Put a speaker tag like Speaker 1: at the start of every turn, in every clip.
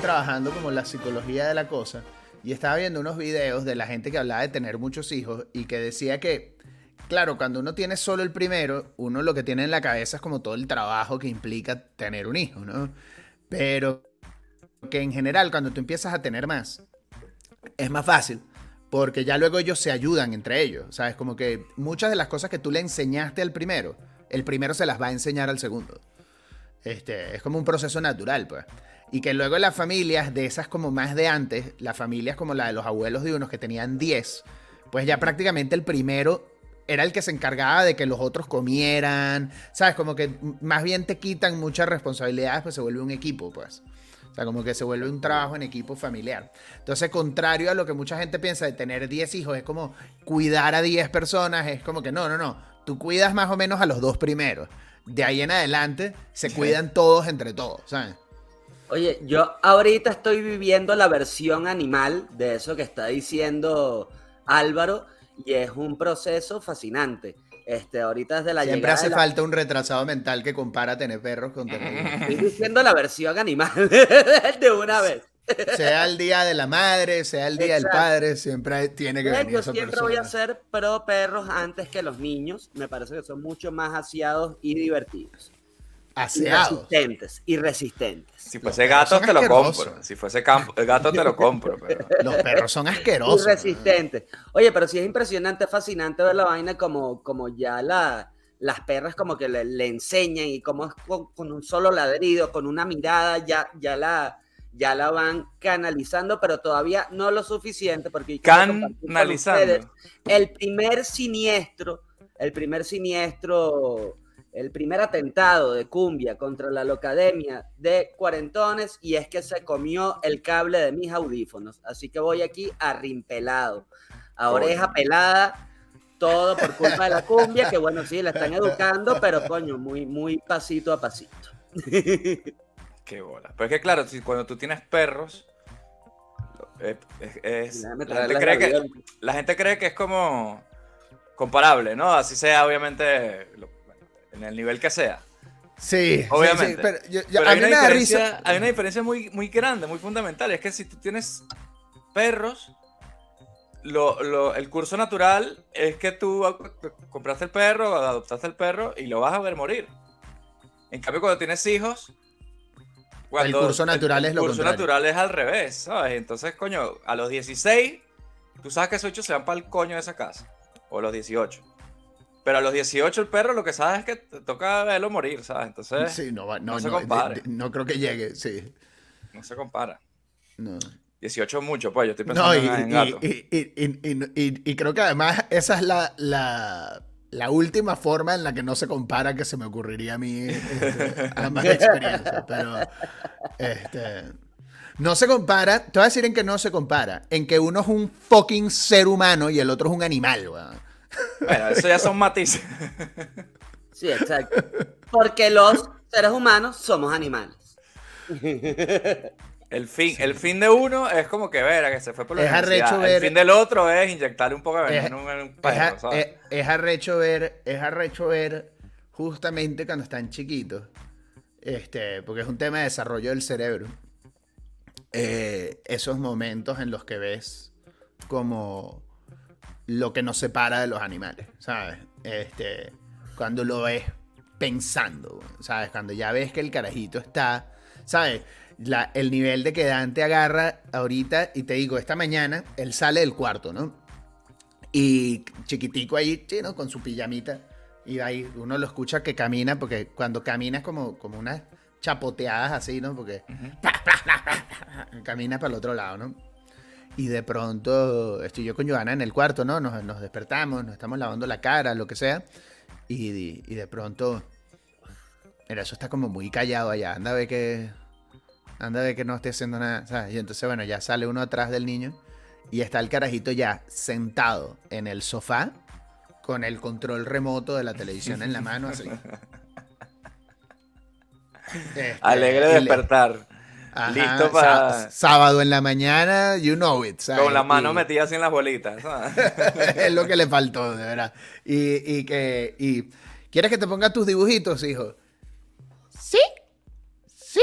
Speaker 1: trabajando como la psicología de la cosa y estaba viendo unos videos de la gente que hablaba de tener muchos hijos y que decía que, claro, cuando uno tiene solo el primero, uno lo que tiene en la cabeza es como todo el trabajo que implica tener un hijo, ¿no? Pero que en general cuando tú empiezas a tener más, es más fácil. Porque ya luego ellos se ayudan entre ellos. ¿Sabes? Como que muchas de las cosas que tú le enseñaste al primero, el primero se las va a enseñar al segundo. Este, es como un proceso natural, pues. Y que luego las familias de esas como más de antes, las familias como la de los abuelos de unos que tenían 10, pues ya prácticamente el primero era el que se encargaba de que los otros comieran, ¿sabes? Como que más bien te quitan muchas responsabilidades, pues se vuelve un equipo, pues. O sea, como que se vuelve un trabajo en equipo familiar. Entonces, contrario a lo que mucha gente piensa de tener 10 hijos, es como cuidar a 10 personas, es como que no, no, no. Tú cuidas más o menos a los dos primeros. De ahí en adelante se cuidan todos entre todos, ¿sabes?
Speaker 2: Oye, yo ahorita estoy viviendo la versión animal de eso que está diciendo Álvaro y es un proceso fascinante. Este, ahorita desde la
Speaker 1: Siempre hace falta un retrasado mental que compara tener perros con tener
Speaker 2: Estoy diciendo la versión animal de una vez.
Speaker 1: Sea el día de la madre, sea el día del padre, siempre tiene que venir
Speaker 2: Yo
Speaker 1: esa
Speaker 2: siempre
Speaker 1: persona.
Speaker 2: voy a ser pro perros antes que los niños. Me parece que son mucho más aseados y divertidos. Y
Speaker 1: Aseados.
Speaker 2: resistentes. Y resistentes.
Speaker 3: Si fuese gato, te lo compro. Si fuese campo, el gato, te lo compro. Pero...
Speaker 1: Los perros son
Speaker 2: Y
Speaker 1: asquerosos.
Speaker 2: resistentes. Oye, pero sí es impresionante, fascinante ver la vaina como, como ya la, las perras como que le, le enseñan y como es con, con un solo ladrido, con una mirada, ya, ya, la, ya la van canalizando, pero todavía no lo suficiente porque
Speaker 3: Canalizando.
Speaker 2: ustedes el primer siniestro, el primer siniestro, el primer atentado de Cumbia contra la Locademia de Cuarentones y es que se comió el cable de mis audífonos. Así que voy aquí arrimpelado, a oreja pelada, todo por culpa de la cumbia, que bueno, sí, la están educando, pero coño, muy, muy pasito a pasito.
Speaker 3: Qué bola. Pero es que claro, si cuando tú tienes perros, es- es- la, gente cree que, la gente cree que es como comparable, ¿no? Así sea, obviamente, en el nivel que sea.
Speaker 1: Sí,
Speaker 3: Obviamente.
Speaker 1: sí, pero yo- yo-
Speaker 3: Pero
Speaker 1: a
Speaker 3: hay,
Speaker 1: mí
Speaker 3: una
Speaker 1: me da
Speaker 3: diferencia,
Speaker 1: risa.
Speaker 3: hay una diferencia muy, muy grande, muy fundamental. Es que si tú tienes perros, lo- lo- el curso natural es que tú compraste el perro, adoptaste el perro y lo vas a ver morir. En cambio, cuando tienes hijos, cuando
Speaker 1: curso natural es lo
Speaker 3: El curso
Speaker 1: contrario.
Speaker 3: natural es al revés, ¿sabes? Entonces, coño, a los 16, tú sabes que esos 8 se van para el coño de esa casa. O los 18. Pero a los 18 el perro lo que sabes es que te toca verlo morir, ¿sabes? Entonces,
Speaker 1: Sí, no, va- no,
Speaker 3: no se
Speaker 1: no,
Speaker 3: compare.
Speaker 1: de- de- no creo que llegue, sí.
Speaker 3: no se compara.
Speaker 1: No.
Speaker 3: 18 es mucho, pues yo estoy pensando
Speaker 1: No, y,
Speaker 3: en,
Speaker 1: y-
Speaker 3: gato.
Speaker 1: y- y- y- y- y- y creo que además esa es la, la, la última forma en la que no se compara que se me ocurriría a mí este, a más experiencia. Pero este, no se compara, te voy a decir en que no se compara, en que uno es un fucking ser humano y el otro es un animal, weón.
Speaker 3: Bueno, eso ya son matices.
Speaker 2: Sí, exacto. Porque los seres humanos somos animales.
Speaker 3: El fin, el fin de uno es como que ver que se fue por la
Speaker 1: Es
Speaker 3: El fin del otro es inyectarle un poco de
Speaker 1: Es-
Speaker 3: veneno en un
Speaker 1: Es,
Speaker 3: perro,
Speaker 1: a-
Speaker 3: ¿sabes?
Speaker 1: es- es arrecho ver, es arrecho ver justamente cuando están chiquitos, este, porque es un tema de desarrollo del cerebro, eh, esos momentos en los que ves como lo que nos separa de los animales, ¿sabes? Este, cuando lo ves pensando, ¿sabes? Cuando ya ves que el carajito está, ¿sabes? La- el nivel de que Dante agarra ahorita, y te digo, esta mañana él sale del cuarto, ¿no? Y chiquitico ahí, sí, ¿no? Con su pijamita. Y ahí uno lo escucha que camina, porque cuando camina es como, como unas chapoteadas así, ¿no? Porque camina para el otro lado, ¿no? Y de pronto estoy yo con Joana en el cuarto, ¿no? Nos, nos despertamos, nos estamos lavando la cara, lo que sea. Y, y de pronto, mira, eso está como muy callado allá. Anda a ver que, anda a ver que no esté haciendo nada, ¿sabes? Y entonces, bueno, ya sale uno atrás del niño y está el carajito ya sentado en el sofá con el control remoto de la televisión en la mano, así. Este,
Speaker 3: Alegre despertar.
Speaker 1: Ajá,
Speaker 3: Listo para-
Speaker 1: sá- Sábado en la mañana, you know it. ¿sabes?
Speaker 3: Con la mano
Speaker 1: Y-
Speaker 3: metida así en las bolitas.
Speaker 1: es lo que le faltó, de verdad. Y, y que. Y, ¿Quieres que te ponga tus dibujitos, hijo? Sí. Sí.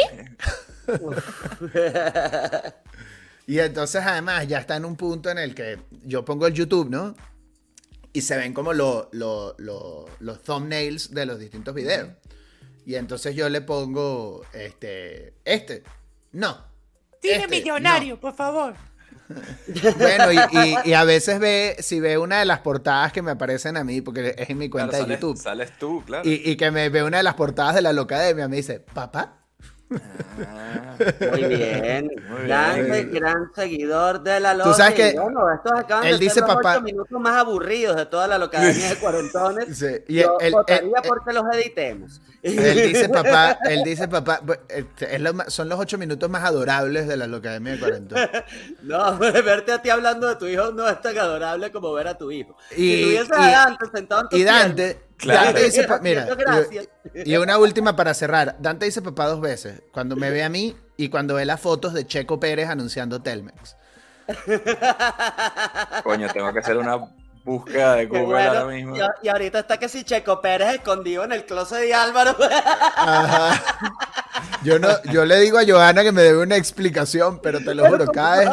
Speaker 1: Y entonces además ya está en un punto en el que yo pongo el YouTube, ¿no? Y se ven como lo- lo- lo- los thumbnails de los distintos videos. Y entonces yo le pongo este, este, no.
Speaker 4: Dime
Speaker 1: este,
Speaker 4: millonario, por favor.
Speaker 1: no. Bueno, y, y- y a veces ve, si ve una de las portadas que me aparecen a mí, porque es en mi cuenta
Speaker 3: Claro,
Speaker 1: de
Speaker 3: sales,
Speaker 1: YouTube,
Speaker 3: Sales tú, claro.
Speaker 1: y, y que me ve una de las portadas de la Locademia, me dice, papá.
Speaker 3: Ah,
Speaker 2: Muy bien.
Speaker 3: Muy bien.
Speaker 2: Gran, gran seguidor de la
Speaker 1: Tú
Speaker 2: loca.
Speaker 1: sabes que
Speaker 2: bueno, estos acaban
Speaker 1: él
Speaker 2: de
Speaker 1: dice
Speaker 2: ser los
Speaker 1: papá-
Speaker 2: minutos más aburridos de toda la localidad de cuarentones.
Speaker 1: Sí, y
Speaker 2: Yo
Speaker 1: él- él-
Speaker 2: votaría
Speaker 1: él-
Speaker 2: porque los editemos.
Speaker 1: Él dice papá, él dice papá, este, es lo ma- son los ocho minutos más adorables de la Locademia de Cuarentón.
Speaker 2: No, verte a ti hablando de tu hijo no es tan adorable como ver a tu hijo.
Speaker 1: Y-
Speaker 2: si tuvieses a Dante sentado en tu
Speaker 1: Y Dante,
Speaker 3: Claro.
Speaker 1: Dante dice, pa- mira, y una última para cerrar. Dante dice papá dos veces, cuando me ve a mí y cuando ve las fotos de Checo Pérez anunciando Telmex.
Speaker 3: Coño, tengo que hacer una búsqueda de
Speaker 2: Qué
Speaker 3: Google
Speaker 2: bueno.
Speaker 3: ahora mismo.
Speaker 2: Y, ahorita está que si Checo Pérez escondido en el closet de Álvaro.
Speaker 1: Ajá. Yo no, yo le digo a Johanna que me debe una explicación, pero te lo juro, cada vez,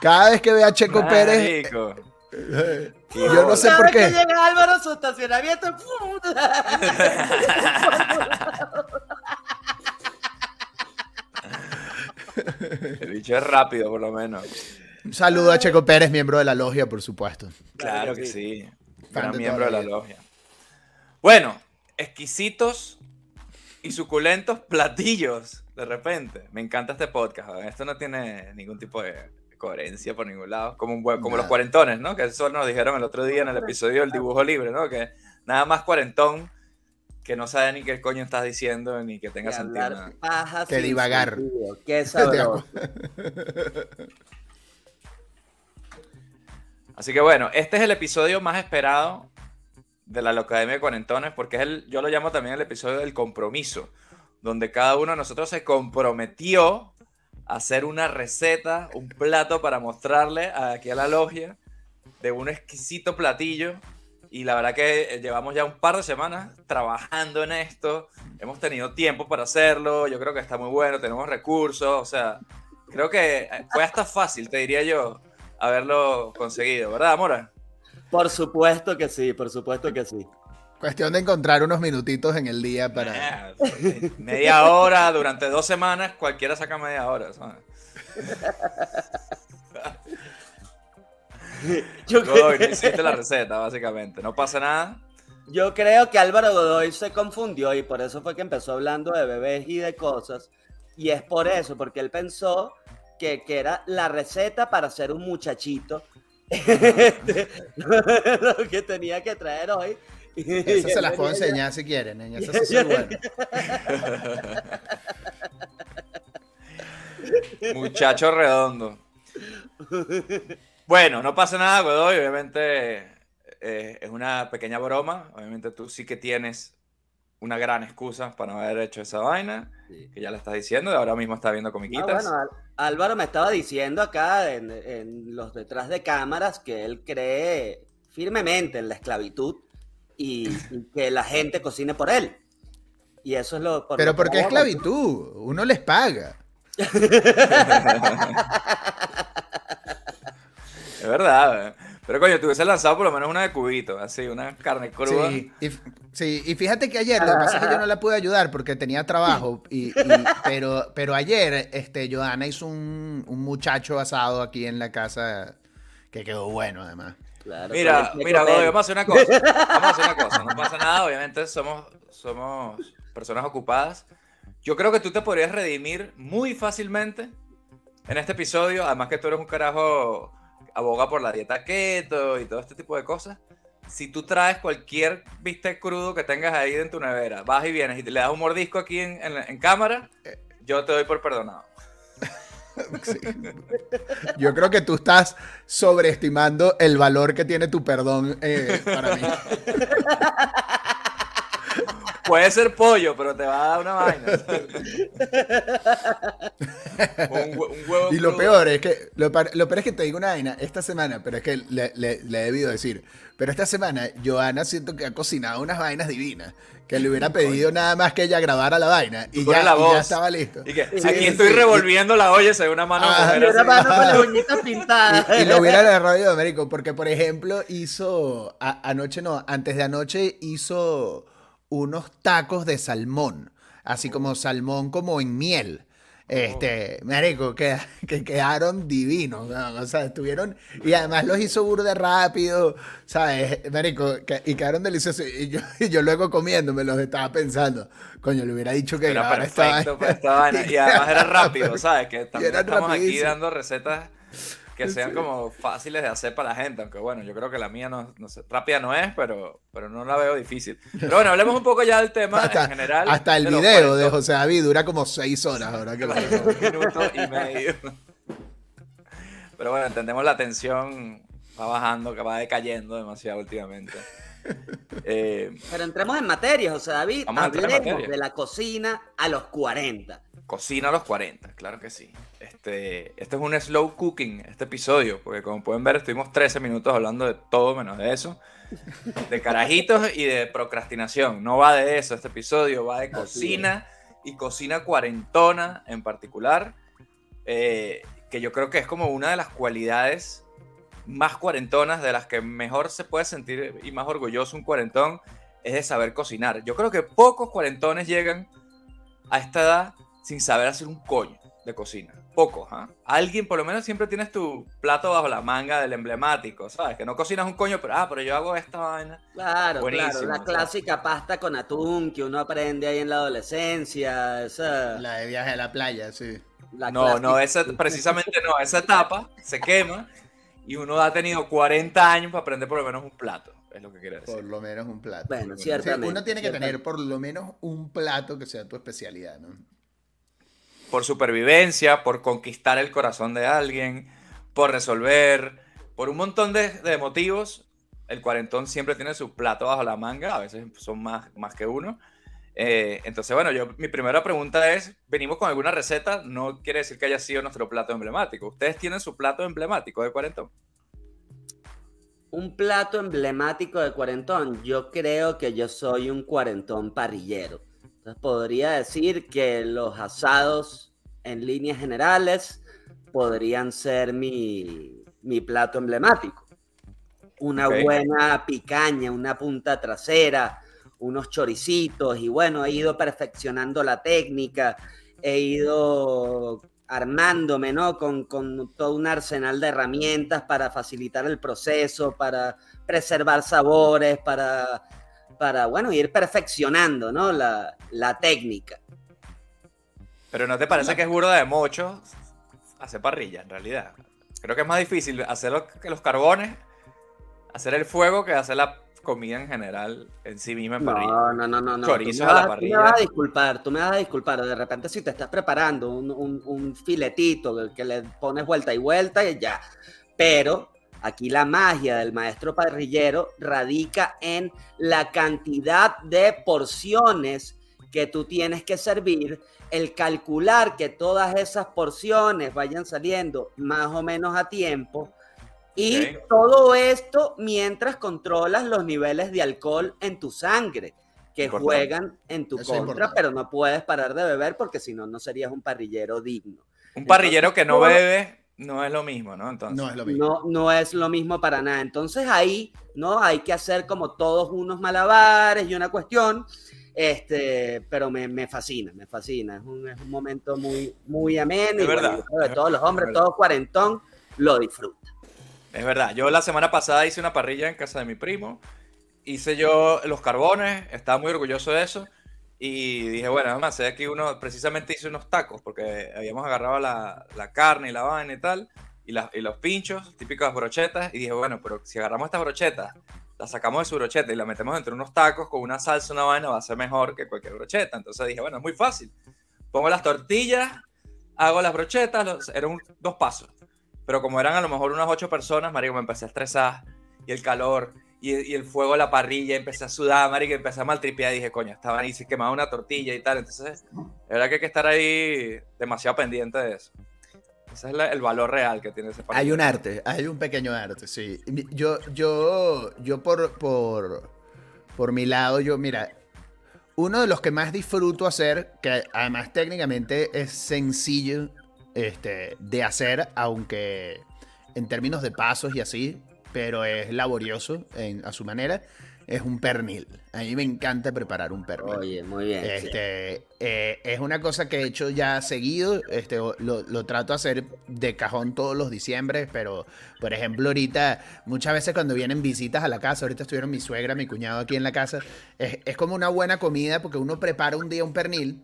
Speaker 1: cada vez que vea a Checo Pérez, yo no sé
Speaker 2: Cada
Speaker 1: por
Speaker 2: vez que
Speaker 1: qué.
Speaker 2: llega Álvaro a su estacionamiento. ¡pum!
Speaker 3: El bicho es rápido, por lo menos.
Speaker 1: Un saludo a Checo Pérez, miembro de la logia, por supuesto.
Speaker 3: Claro que sí.
Speaker 1: Fan
Speaker 3: Gran miembro de la logia. Bueno, exquisitos y suculentos platillos, de repente. Me encanta este podcast. ¿verdad? Esto no tiene ningún tipo de coherencia por ningún lado. Como, un buen- como los cuarentones, ¿no? Que eso nos dijeron el otro día en el episodio del dibujo libre, ¿no? Que nada más cuarentón que no sabe ni qué coño estás diciendo ni que tenga sentido. nada.
Speaker 2: paja
Speaker 1: Que divagar.
Speaker 2: sentido. Qué sabroso.
Speaker 3: Así que bueno, este es el episodio más esperado de la Locademia de Cuarentones, porque es el, yo lo llamo también el episodio del compromiso, donde cada uno de nosotros se comprometió a hacer una receta, un plato para mostrarle aquí a la logia de un exquisito platillo. Y la verdad que eh, llevamos ya un par de semanas trabajando en esto. Hemos tenido tiempo para hacerlo. Yo creo que está muy bueno. Tenemos recursos. O sea, creo que eh, fue hasta fácil, te diría yo, haberlo conseguido, ¿verdad, Mora?
Speaker 2: Por supuesto que sí, por supuesto que sí.
Speaker 1: Cuestión de encontrar unos minutitos en el día para...
Speaker 3: Eh, media hora durante dos semanas, cualquiera saca media hora. ¿sabes?
Speaker 2: Yo,
Speaker 3: Godoy, no
Speaker 2: creo,
Speaker 3: hiciste la receta, básicamente. No pasa nada.
Speaker 2: yo creo que Álvaro Godoy se confundió y por eso fue que empezó hablando de bebés y de cosas. Y es por eso, porque él pensó que, que era la receta para ser un muchachito. lo que tenía que traer hoy.
Speaker 1: Esas se las puedo enseñar si quieren, niña. Esas sí.
Speaker 3: Muchacho redondo. Bueno, no pasa nada, Godoy. Obviamente eh, es una pequeña broma. Obviamente tú sí que tienes una gran excusa para no haber hecho esa vaina.
Speaker 2: Sí.
Speaker 3: Que ya la estás diciendo. y Ahora mismo está viendo
Speaker 2: Ah,
Speaker 3: comiquitas.
Speaker 2: bueno, Álvaro me estaba diciendo acá en, en los detrás de cámaras que él cree firmemente en la esclavitud y, y que la gente cocine por él. Y eso es lo...
Speaker 1: Pero
Speaker 2: lo
Speaker 1: ¿por qué
Speaker 2: que hago.
Speaker 1: esclavitud? Uno les paga.
Speaker 3: Es verdad. eh. Pero coño, te hubiese lanzado por lo menos una de cubito, así, una carne cruda.
Speaker 1: Sí y, sí, y fíjate que ayer, lo que pasa es que yo no la pude ayudar porque tenía trabajo, y, y- pero, pero ayer este, Johanna hizo un, un muchacho asado aquí en la casa que quedó bueno además.
Speaker 2: Claro,
Speaker 3: Mira, mira, Godoy, vamos a hacer una cosa. Vamos a hacer una cosa. No pasa nada, obviamente somos, somos personas ocupadas. Yo creo que tú te podrías redimir muy fácilmente en este episodio. Además que tú eres un carajo aboga por la dieta keto y todo este tipo de cosas. Si tú traes cualquier bistec crudo que tengas ahí en tu nevera, vas y vienes y te le das un mordisco aquí en, en- en cámara, yo te doy por perdonado.
Speaker 1: Sí. Yo creo que tú estás sobreestimando el valor que tiene tu perdón eh, para mí.
Speaker 3: puede ser pollo, pero te va a dar una vaina.
Speaker 1: un, huevo y lo peor es que lo, peor es que te digo una vaina esta semana, pero es que le, le he debido decir. Pero esta semana, Joana siento que ha cocinado unas vainas divinas. Que le hubiera pedido nada más que ella grabara la vaina. Y, ya, ya, estaba listo.
Speaker 3: Y que, aquí estoy revolviendo la olla, se ve una mano.
Speaker 2: Ah, una mano con las uñitas pintadas.
Speaker 1: Y, lo hubiera agarrado Américo, porque por ejemplo hizo, anoche no, antes de anoche hizo unos tacos de salmón. Así como salmón como en miel. Este, marico, que, que quedaron divinos, o sea, estuvieron, y además los hizo burde rápido, ¿sabes? Marico, y quedaron deliciosos, y yo, y yo luego comiéndome los estaba pensando, coño, le hubiera dicho que
Speaker 3: era perfecto esta y además era rápido, ¿sabes? Que también estamos aquí dando recetas que sean como fáciles de hacer para la gente, aunque bueno, yo creo que la mía no, no sé, rápida no es, pero, pero no la veo difícil. Pero bueno, hablemos un poco ya del tema en general.
Speaker 1: Hasta el video de José David dura como seis horas ahora que lo
Speaker 3: Un minuto y medio. Pero bueno, entendemos la tensión va bajando, que va decayendo demasiado últimamente.
Speaker 2: Eh, pero entremos en materia, José David. Hablemos de la cocina a los 40.
Speaker 3: Cocina a los 40, claro que sí. Este, este es un slow cooking, este episodio, porque como pueden ver, estuvimos 13 minutos hablando de todo menos de eso. De carajitos y de procrastinación. No va de eso este episodio, va de cocina y cocina cuarentona en particular. Eh, que yo creo que es como una de las cualidades más cuarentonas, de las que mejor se puede sentir y más orgulloso un cuarentón, es de saber cocinar. Yo creo que pocos cuarentones llegan a esta edad sin saber hacer un coño de cocina. Pocos, ¿ah? Alguien, por lo menos siempre tienes tu plato bajo la manga del emblemático, ¿sabes? Que no cocinas un coño, pero, ah, pero yo hago esta vaina.
Speaker 2: Claro, claro, la clásica pasta con atún que uno aprende ahí en la adolescencia, esa...
Speaker 1: La de viaje a la playa, sí.
Speaker 3: no, no, esa, precisamente no, esa etapa se quema y uno ha tenido 40 años para aprender por lo menos un plato. Es lo que quiere decir.
Speaker 1: Por lo menos un plato.
Speaker 2: Bueno, ciertamente.
Speaker 1: uno tiene que tener por lo menos un plato que sea tu especialidad, ¿no?
Speaker 3: Por supervivencia, por conquistar el corazón de alguien, por resolver, por un montón de, motivos. El cuarentón siempre tiene su plato bajo la manga, a veces son más, más que uno. Eh, entonces, bueno, yo, mi primera pregunta es, venimos con alguna receta, no quiere decir que haya sido nuestro plato emblemático. ¿Ustedes tienen su plato emblemático de cuarentón?
Speaker 2: Un plato emblemático de cuarentón, yo creo que yo soy un cuarentón parrillero podría decir que los asados en líneas generales podrían ser mi, plato emblemático. Una buena picaña, una punta trasera, unos choricitos y bueno, he ido perfeccionando la técnica, he ido armándome, ¿no? Con, con, todo un arsenal de herramientas para facilitar el proceso, para preservar sabores, para para, bueno, ir perfeccionando, ¿no? La, técnica.
Speaker 3: Pero ¿no te parece que es burda de mocho hacer parrilla, en realidad? Creo que es más difícil hacer los, los carbones, hacer el fuego, que hacer la comida en general en sí misma en parrilla.
Speaker 2: No, no, no, no. Chorizos a la parrilla. Tú me vas a disculpar, tú me vas a disculpar. De repente, si te estás preparando un, un, un filetito que le pones vuelta y vuelta y ya. Pero Aquí la magia del maestro parrillero radica en la cantidad de porciones que tú tienes que servir, el calcular que todas esas porciones vayan saliendo más o menos a tiempo y todo esto mientras controlas los niveles de alcohol en tu sangre que juegan en tu contra, pero no puedes parar de beber porque si no, no serías un parrillero digno.
Speaker 3: Un parrillero que no bebe no es lo mismo, ¿no? Entonces.
Speaker 2: No es lo mismo. No, no es lo mismo para nada. Entonces ahí, ¿no? Hay que hacer como todos unos malabares y una cuestión. Este, pero me, me fascina, me fascina. Es un, es un, momento muy, muy ameno.
Speaker 3: Es y verdad.
Speaker 2: de todos los hombres, todos cuarentón, lo disfrutan.
Speaker 3: Es verdad. Yo la semana pasada hice una parrilla en casa de mi primo. Hice yo los carbones, estaba muy orgulloso de eso. Y dije, bueno, además, sé aquí uno, precisamente hice unos tacos, porque habíamos agarrado la, la carne y la vaina y tal, y, y los pinchos, típicas brochetas, y dije, bueno, pero si agarramos estas brochetas, la sacamos de su brocheta y la metemos entre unos tacos con una salsa, una vaina, va a ser mejor que cualquier brocheta. Entonces dije, bueno, es muy fácil. Pongo las tortillas, hago las brochetas, eran dos pasos. Pero como eran a lo mejor unas ocho personas, Mario, me empecé a estresar, y el calor, y, el fuego de la parrilla, empecé a sudar, marica, empecé a maltripear, dije, coño, estaban ahí, se quemaba una tortilla y tal, entonces, de verdad que hay que estar ahí demasiado pendiente de eso. Ese es la- el valor real que tiene ese partido.
Speaker 1: Hay un arte, hay un pequeño arte, sí. Yo, yo, yo por, por, por mi lado, yo, mira, uno de los que más disfruto hacer, que además técnicamente es sencillo este, de hacer, aunque en términos de pasos y así, pero es laborioso en- a su manera, es un pernil. A mí me encanta preparar un pernil.
Speaker 2: Oye, muy bien. sí.
Speaker 1: Este, eh, es una cosa que he hecho ya seguido, este, lo, lo trato de hacer de cajón todos los diciembre, pero por ejemplo ahorita, muchas veces cuando vienen visitas a la casa, ahorita estuvieron mi suegra, mi cuñado aquí en la casa, es, es como una buena comida porque uno prepara un día un pernil.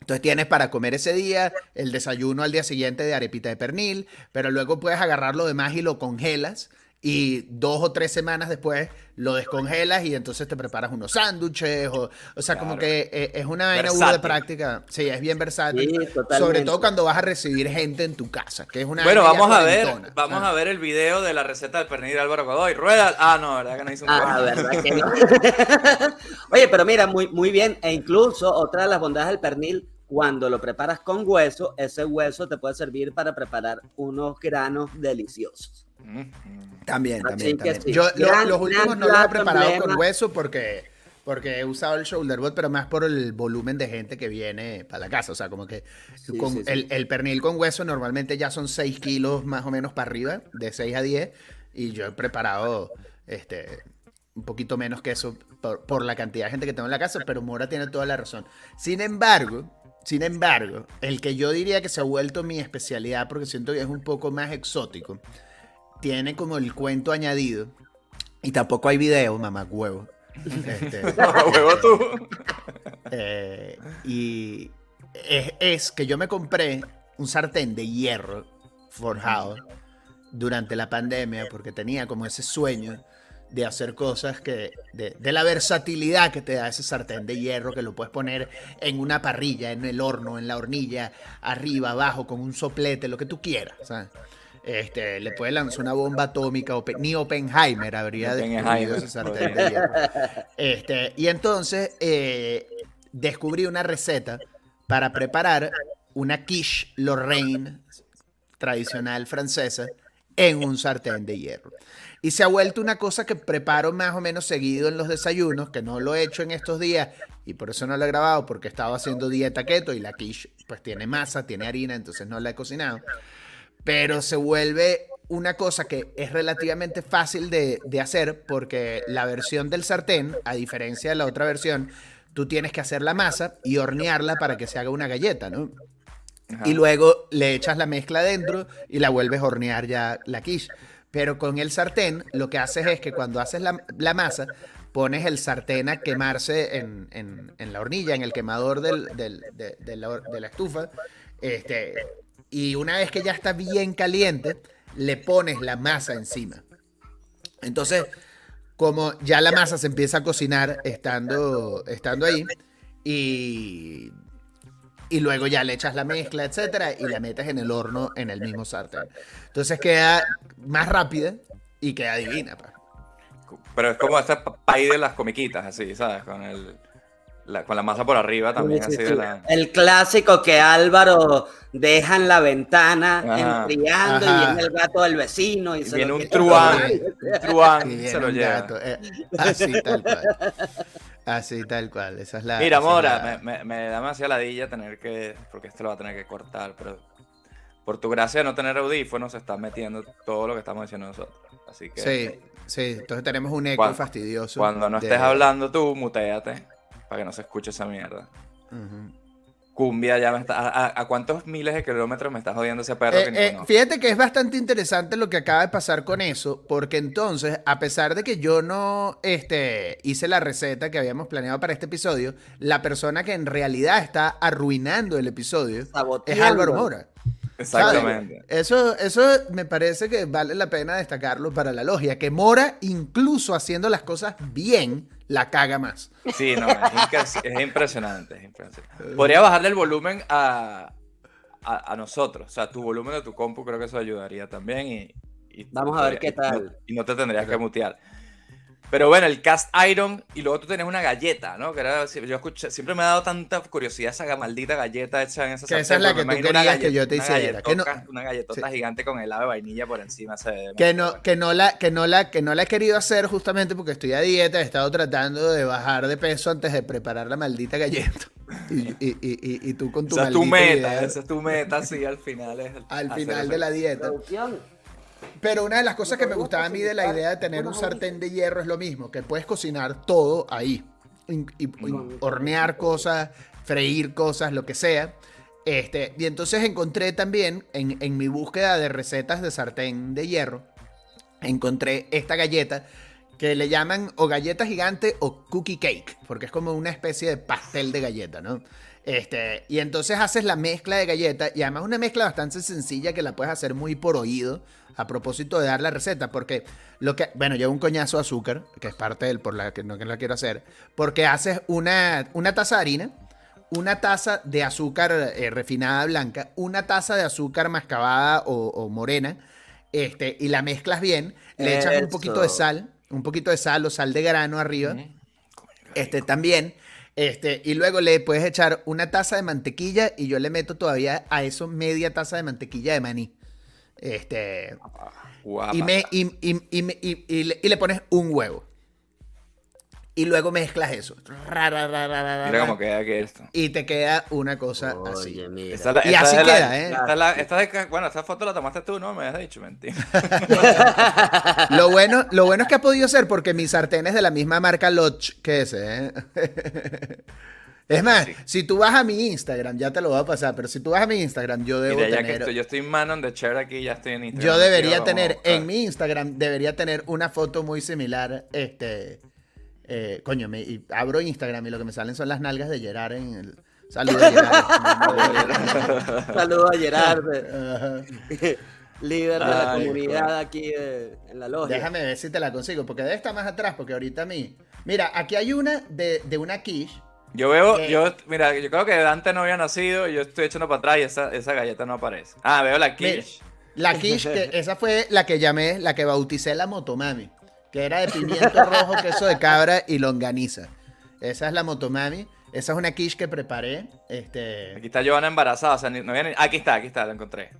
Speaker 1: Entonces tienes para comer ese día, el desayuno al día siguiente de arepita de pernil, pero luego puedes agarrar lo demás y lo congelas y dos o tres semanas después lo descongelas y entonces te preparas unos sándwiches o, o sea, como que eh, es una vaina de práctica. Sí, es bien versátil.
Speaker 2: Sí,
Speaker 1: sobre todo cuando vas a recibir gente en tu casa, que es una
Speaker 3: Bueno, vamos a ver, vamos
Speaker 1: Ah.
Speaker 3: a ver el video de la receta del pernil de Álvaro Godoy. Rueda. Ah, no, verdad que no hizo un
Speaker 2: Ah, verdad que no. Oye, pero mira, muy, muy bien. E incluso otra de las bondades del pernil, cuando lo preparas con hueso, ese hueso te puede servir para preparar unos granos deliciosos.
Speaker 1: También, también, también.
Speaker 2: sí.
Speaker 1: Yo
Speaker 2: Gran-
Speaker 1: los últimos no los he preparado con
Speaker 2: emblema.
Speaker 1: hueso porque, porque he usado el shoulder board, pero más por el volumen de gente que viene para la casa. O sea, como que
Speaker 2: Sí,
Speaker 1: con
Speaker 2: sí.
Speaker 1: El, el pernil con hueso normalmente ya son 6 kilos más o menos para arriba, de 6 a 10. Y yo he preparado este, un poquito menos que eso por, por la cantidad de gente que tengo en la casa, pero Mora tiene toda la razón. Sin embargo, sin embargo, el que yo diría que se ha vuelto mi especialidad, porque siento que es un poco más exótico, tiene como el cuento añadido. Y tampoco hay video, mamá huevo. Este,
Speaker 3: huevo tú.
Speaker 1: eh, y es, es que yo me compré un sartén de hierro forjado durante la pandemia porque tenía como ese sueño de hacer cosas que de, de la versatilidad que te da ese sartén de hierro que lo puedes poner en una parrilla, en el horno, en la hornilla, arriba, abajo, con un soplete, lo que tú quieras. ¿sabes? Este, le puedes lanzar una bomba atómica, ni Oppenheimer habría descubierto ese sartén de hierro. Este, y entonces eh, descubrí una receta para preparar una quiche Lorraine tradicional francesa en un sartén de hierro. Y se ha vuelto una cosa que preparo más o menos seguido en los desayunos, que no lo he hecho en estos días y por eso no lo he grabado, porque estaba haciendo dieta keto y la quiche pues tiene masa, tiene harina, entonces no la he cocinado. Pero se vuelve una cosa que es relativamente fácil de, de hacer porque la versión del sartén, a diferencia de la otra versión, tú tienes que hacer la masa y hornearla para que se haga una galleta, ¿no?
Speaker 3: Ajá.
Speaker 1: Y luego le echas la mezcla dentro y la vuelves a hornear ya la quiche. Pero con el sartén lo que haces es que cuando haces la, la masa, pones el sartén a quemarse en, en- en la hornilla, en el quemador del- del- de, de la, de la estufa. Este, y una vez que ya está bien caliente, le pones la masa encima. Entonces, como ya la masa se empieza a cocinar estando, estando ahí, y, y luego ya le echas la mezcla, etcétera, y la metes en el horno en el mismo sartén. Entonces queda más rápida y queda divina. pa.
Speaker 3: Pero es como este pa- país de las comiquitas, así, ¿sabes? Con, el, la, con la masa por arriba también,
Speaker 2: Sí, sí,
Speaker 3: así
Speaker 2: sí.
Speaker 3: de la...
Speaker 2: El clásico que Álvaro deja en la ventana
Speaker 3: Ajá.
Speaker 2: enfriando
Speaker 1: Ajá.
Speaker 2: y viene el gato del vecino y,
Speaker 3: Y
Speaker 2: se
Speaker 3: viene
Speaker 2: lo
Speaker 3: un truán,
Speaker 1: Sí.
Speaker 3: un truán se lo
Speaker 1: un
Speaker 3: lleva.
Speaker 1: gato, eh, así tal cual. Así tal cual. Esa es la.
Speaker 3: Mira,
Speaker 1: esa es
Speaker 3: Mora,
Speaker 1: la-
Speaker 3: me, me, me da demasiada ladilla tener que, porque esto lo va a tener que cortar, pero por tu gracia de no tener audífonos se está metiendo todo lo que estamos diciendo nosotros. Así que
Speaker 1: Sí, sí. Entonces tenemos un eco
Speaker 3: Cuando-
Speaker 1: fastidioso.
Speaker 3: cuando no
Speaker 1: de-
Speaker 3: estés hablando tú, muteate para que no se escuche esa mierda. Cumbia ya me está... ¿A, a- a cuántos miles de kilómetros me estás jodiendo ese perro
Speaker 1: Eh,
Speaker 3: que
Speaker 1: eh,
Speaker 3: conozco?
Speaker 1: fíjate que es bastante interesante lo que acaba de pasar con eso, porque entonces, a pesar de que yo no este, hice la receta que habíamos planeado para este episodio, la persona que en realidad está arruinando el episodio es. Álvaro Mora.
Speaker 3: Exactamente.
Speaker 1: Eso, eso me parece que vale la pena destacarlo para la logia, que Mora, incluso haciendo las cosas bien, la caga más.
Speaker 3: Sí, no, es, es impresionante, es impresionante. Podría bajarle el volumen a, a, a nosotros. O sea, tu volumen de tu compu creo que eso ayudaría también. Y, y
Speaker 2: Vamos a ver
Speaker 3: podría-
Speaker 2: qué
Speaker 3: y no-
Speaker 2: tal.
Speaker 3: Y no, te tendrías que mutear. Pero bueno, el cast iron y luego tú tenés una galleta, ¿no? Que era, yo escuché, siempre me ha dado tanta curiosidad esa maldita galleta hecha en esa
Speaker 1: Que esa es la que tú querías que yo te hiciera.
Speaker 3: Que no, una galletota gigante con helado de vainilla por encima.
Speaker 1: que, no, que, no la, que, no la, que no la he querido hacer justamente porque estoy a dieta, he estado tratando de bajar de peso antes de preparar la maldita galleta. Y, y, y, y tú con tu
Speaker 3: esa es tu meta, esa es tu meta, sí, al final es...
Speaker 1: Al final de la dieta. Pero una de las cosas que me gustaba a mí de la idea de tener un sartén de hierro es lo mismo, que puedes cocinar todo ahí. Y, hornear cosas, freír cosas, lo que sea. Este, y entonces encontré también en, en mi búsqueda de recetas de sartén de hierro, encontré esta galleta que le llaman o galleta gigante o cookie cake, porque es como una especie de pastel de galleta, ¿no? Este, y entonces haces la mezcla de galleta y además una mezcla bastante sencilla que la puedes hacer muy por oído a propósito de dar la receta, porque lo que, bueno, llevo un coñazo de azúcar, que es parte del por la que no que la quiero hacer, porque haces una, una taza de harina, una taza de azúcar eh, refinada blanca, una taza de azúcar mascabada o, morena, este, y la mezclas bien, le echas un poquito de sal, un poquito de sal o sal de grano arriba, este, también este, y luego le puedes echar una taza de mantequilla y yo le meto todavía a eso media taza de mantequilla de maní. Este, y, me, y, le, pones un huevo. Y luego mezclas eso.
Speaker 3: Mira cómo queda que esto.
Speaker 1: Y te queda una cosa así.
Speaker 2: y
Speaker 1: así queda, ¿eh?
Speaker 3: Esta, bueno, esta foto la tomaste tú, ¿no? Me has dicho, mentira.
Speaker 1: lo, bueno, lo bueno es que ha podido ser porque mi sartén es de la misma marca Lodge que ese, ¿eh? Es más, si tú vas a mi Instagram, ya te lo voy a pasar, pero si tú vas a mi Instagram, yo debo
Speaker 3: Mira, ya
Speaker 1: tener...
Speaker 3: Que estoy, yo estoy en man on the chair aquí, ya estoy en Instagram.
Speaker 1: Yo debería tener, en mi Instagram, debería tener una foto muy similar, este... Eh, coño, me, abro Instagram y lo que me salen son las nalgas de Gerard en el... Saludos a
Speaker 2: Gerard. Saludos a Gerard. Líder de la comunidad aquí en la logia.
Speaker 1: Déjame ver si te la consigo, porque debe estar más atrás, porque ahorita a mí... Mira, aquí hay una de, de una quiche
Speaker 3: yo veo, yo, mira, yo creo que Dante no había nacido, yo estoy echando para atrás y esa, esa galleta no aparece. Ah, veo la quiche.
Speaker 1: La quiche, que esa fue la que llamé, la que bauticé la motomami, que era de pimiento rojo, queso de cabra y longaniza. Esa es la motomami. Esa es una quiche que preparé. Este...
Speaker 3: Aquí está Joana embarazada. O sea, no viene... Aquí está, aquí está, la encontré.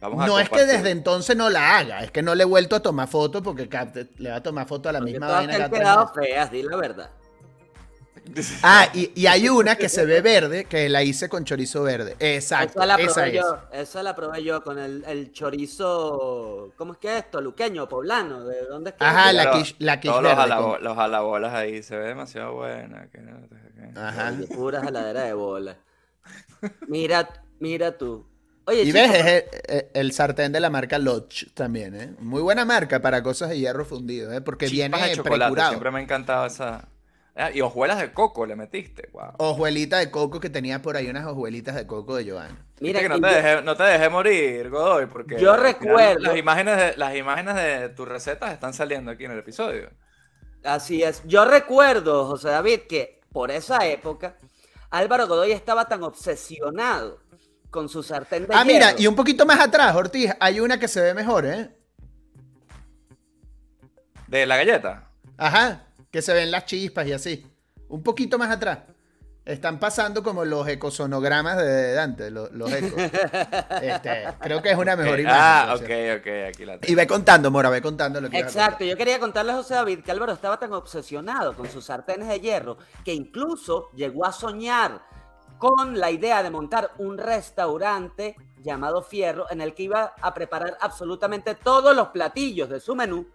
Speaker 1: Vamos no es que desde entonces no la haga, es que no le he vuelto a tomar foto porque le va a tomar foto a la misma
Speaker 2: vaina. Que feas, di la verdad.
Speaker 1: Ah, y, hay una que se ve verde, que la hice con chorizo verde. Exacto.
Speaker 2: Esa la probé yo, esa la probé yo con el, chorizo, ¿cómo es que es esto? Luqueño, poblano, ¿de dónde es que
Speaker 1: Ajá, la quiche, la quiche verde.
Speaker 3: Los, jalabolas ahí, se ve demasiado buena.
Speaker 2: Ajá. pura jaladera de bola. Mira, mira tú. Oye,
Speaker 1: y ves, es el, sartén de la marca Lodge también, ¿eh? Muy buena marca para cosas de hierro fundido, ¿eh? Porque viene de precurado.
Speaker 3: Siempre me ha encantado esa... Ah, y hojuelas de coco le metiste, wow.
Speaker 1: Hojuelita de coco que tenía por ahí unas hojuelitas de coco de Joana.
Speaker 3: Mira que no te, dejé, no te dejé morir, Godoy, porque
Speaker 2: yo recuerdo
Speaker 3: las imágenes de las imágenes de tus recetas están saliendo aquí en el episodio.
Speaker 2: Así es. Yo recuerdo, José David, que por esa época Álvaro Godoy estaba tan obsesionado con su sartén de
Speaker 1: Ah, mira, y un poquito más atrás, Ortiz, hay una que se ve mejor, ¿eh?
Speaker 3: ¿De la galleta?
Speaker 1: Ajá que se ven las chispas y así. Un poquito más atrás. Están pasando como los ecosonogramas de Dante, los, ecos. Este, creo que es una mejor imagen.
Speaker 3: Ah, ok, ok, aquí la tengo.
Speaker 1: Y ve contando, Mora, ve contando lo que
Speaker 2: Exacto, yo quería contarle a José David que Álvaro estaba tan obsesionado con sus sartenes de hierro que incluso llegó a soñar con la idea de montar un restaurante llamado Fierro en el que iba a preparar absolutamente todos los platillos de su menú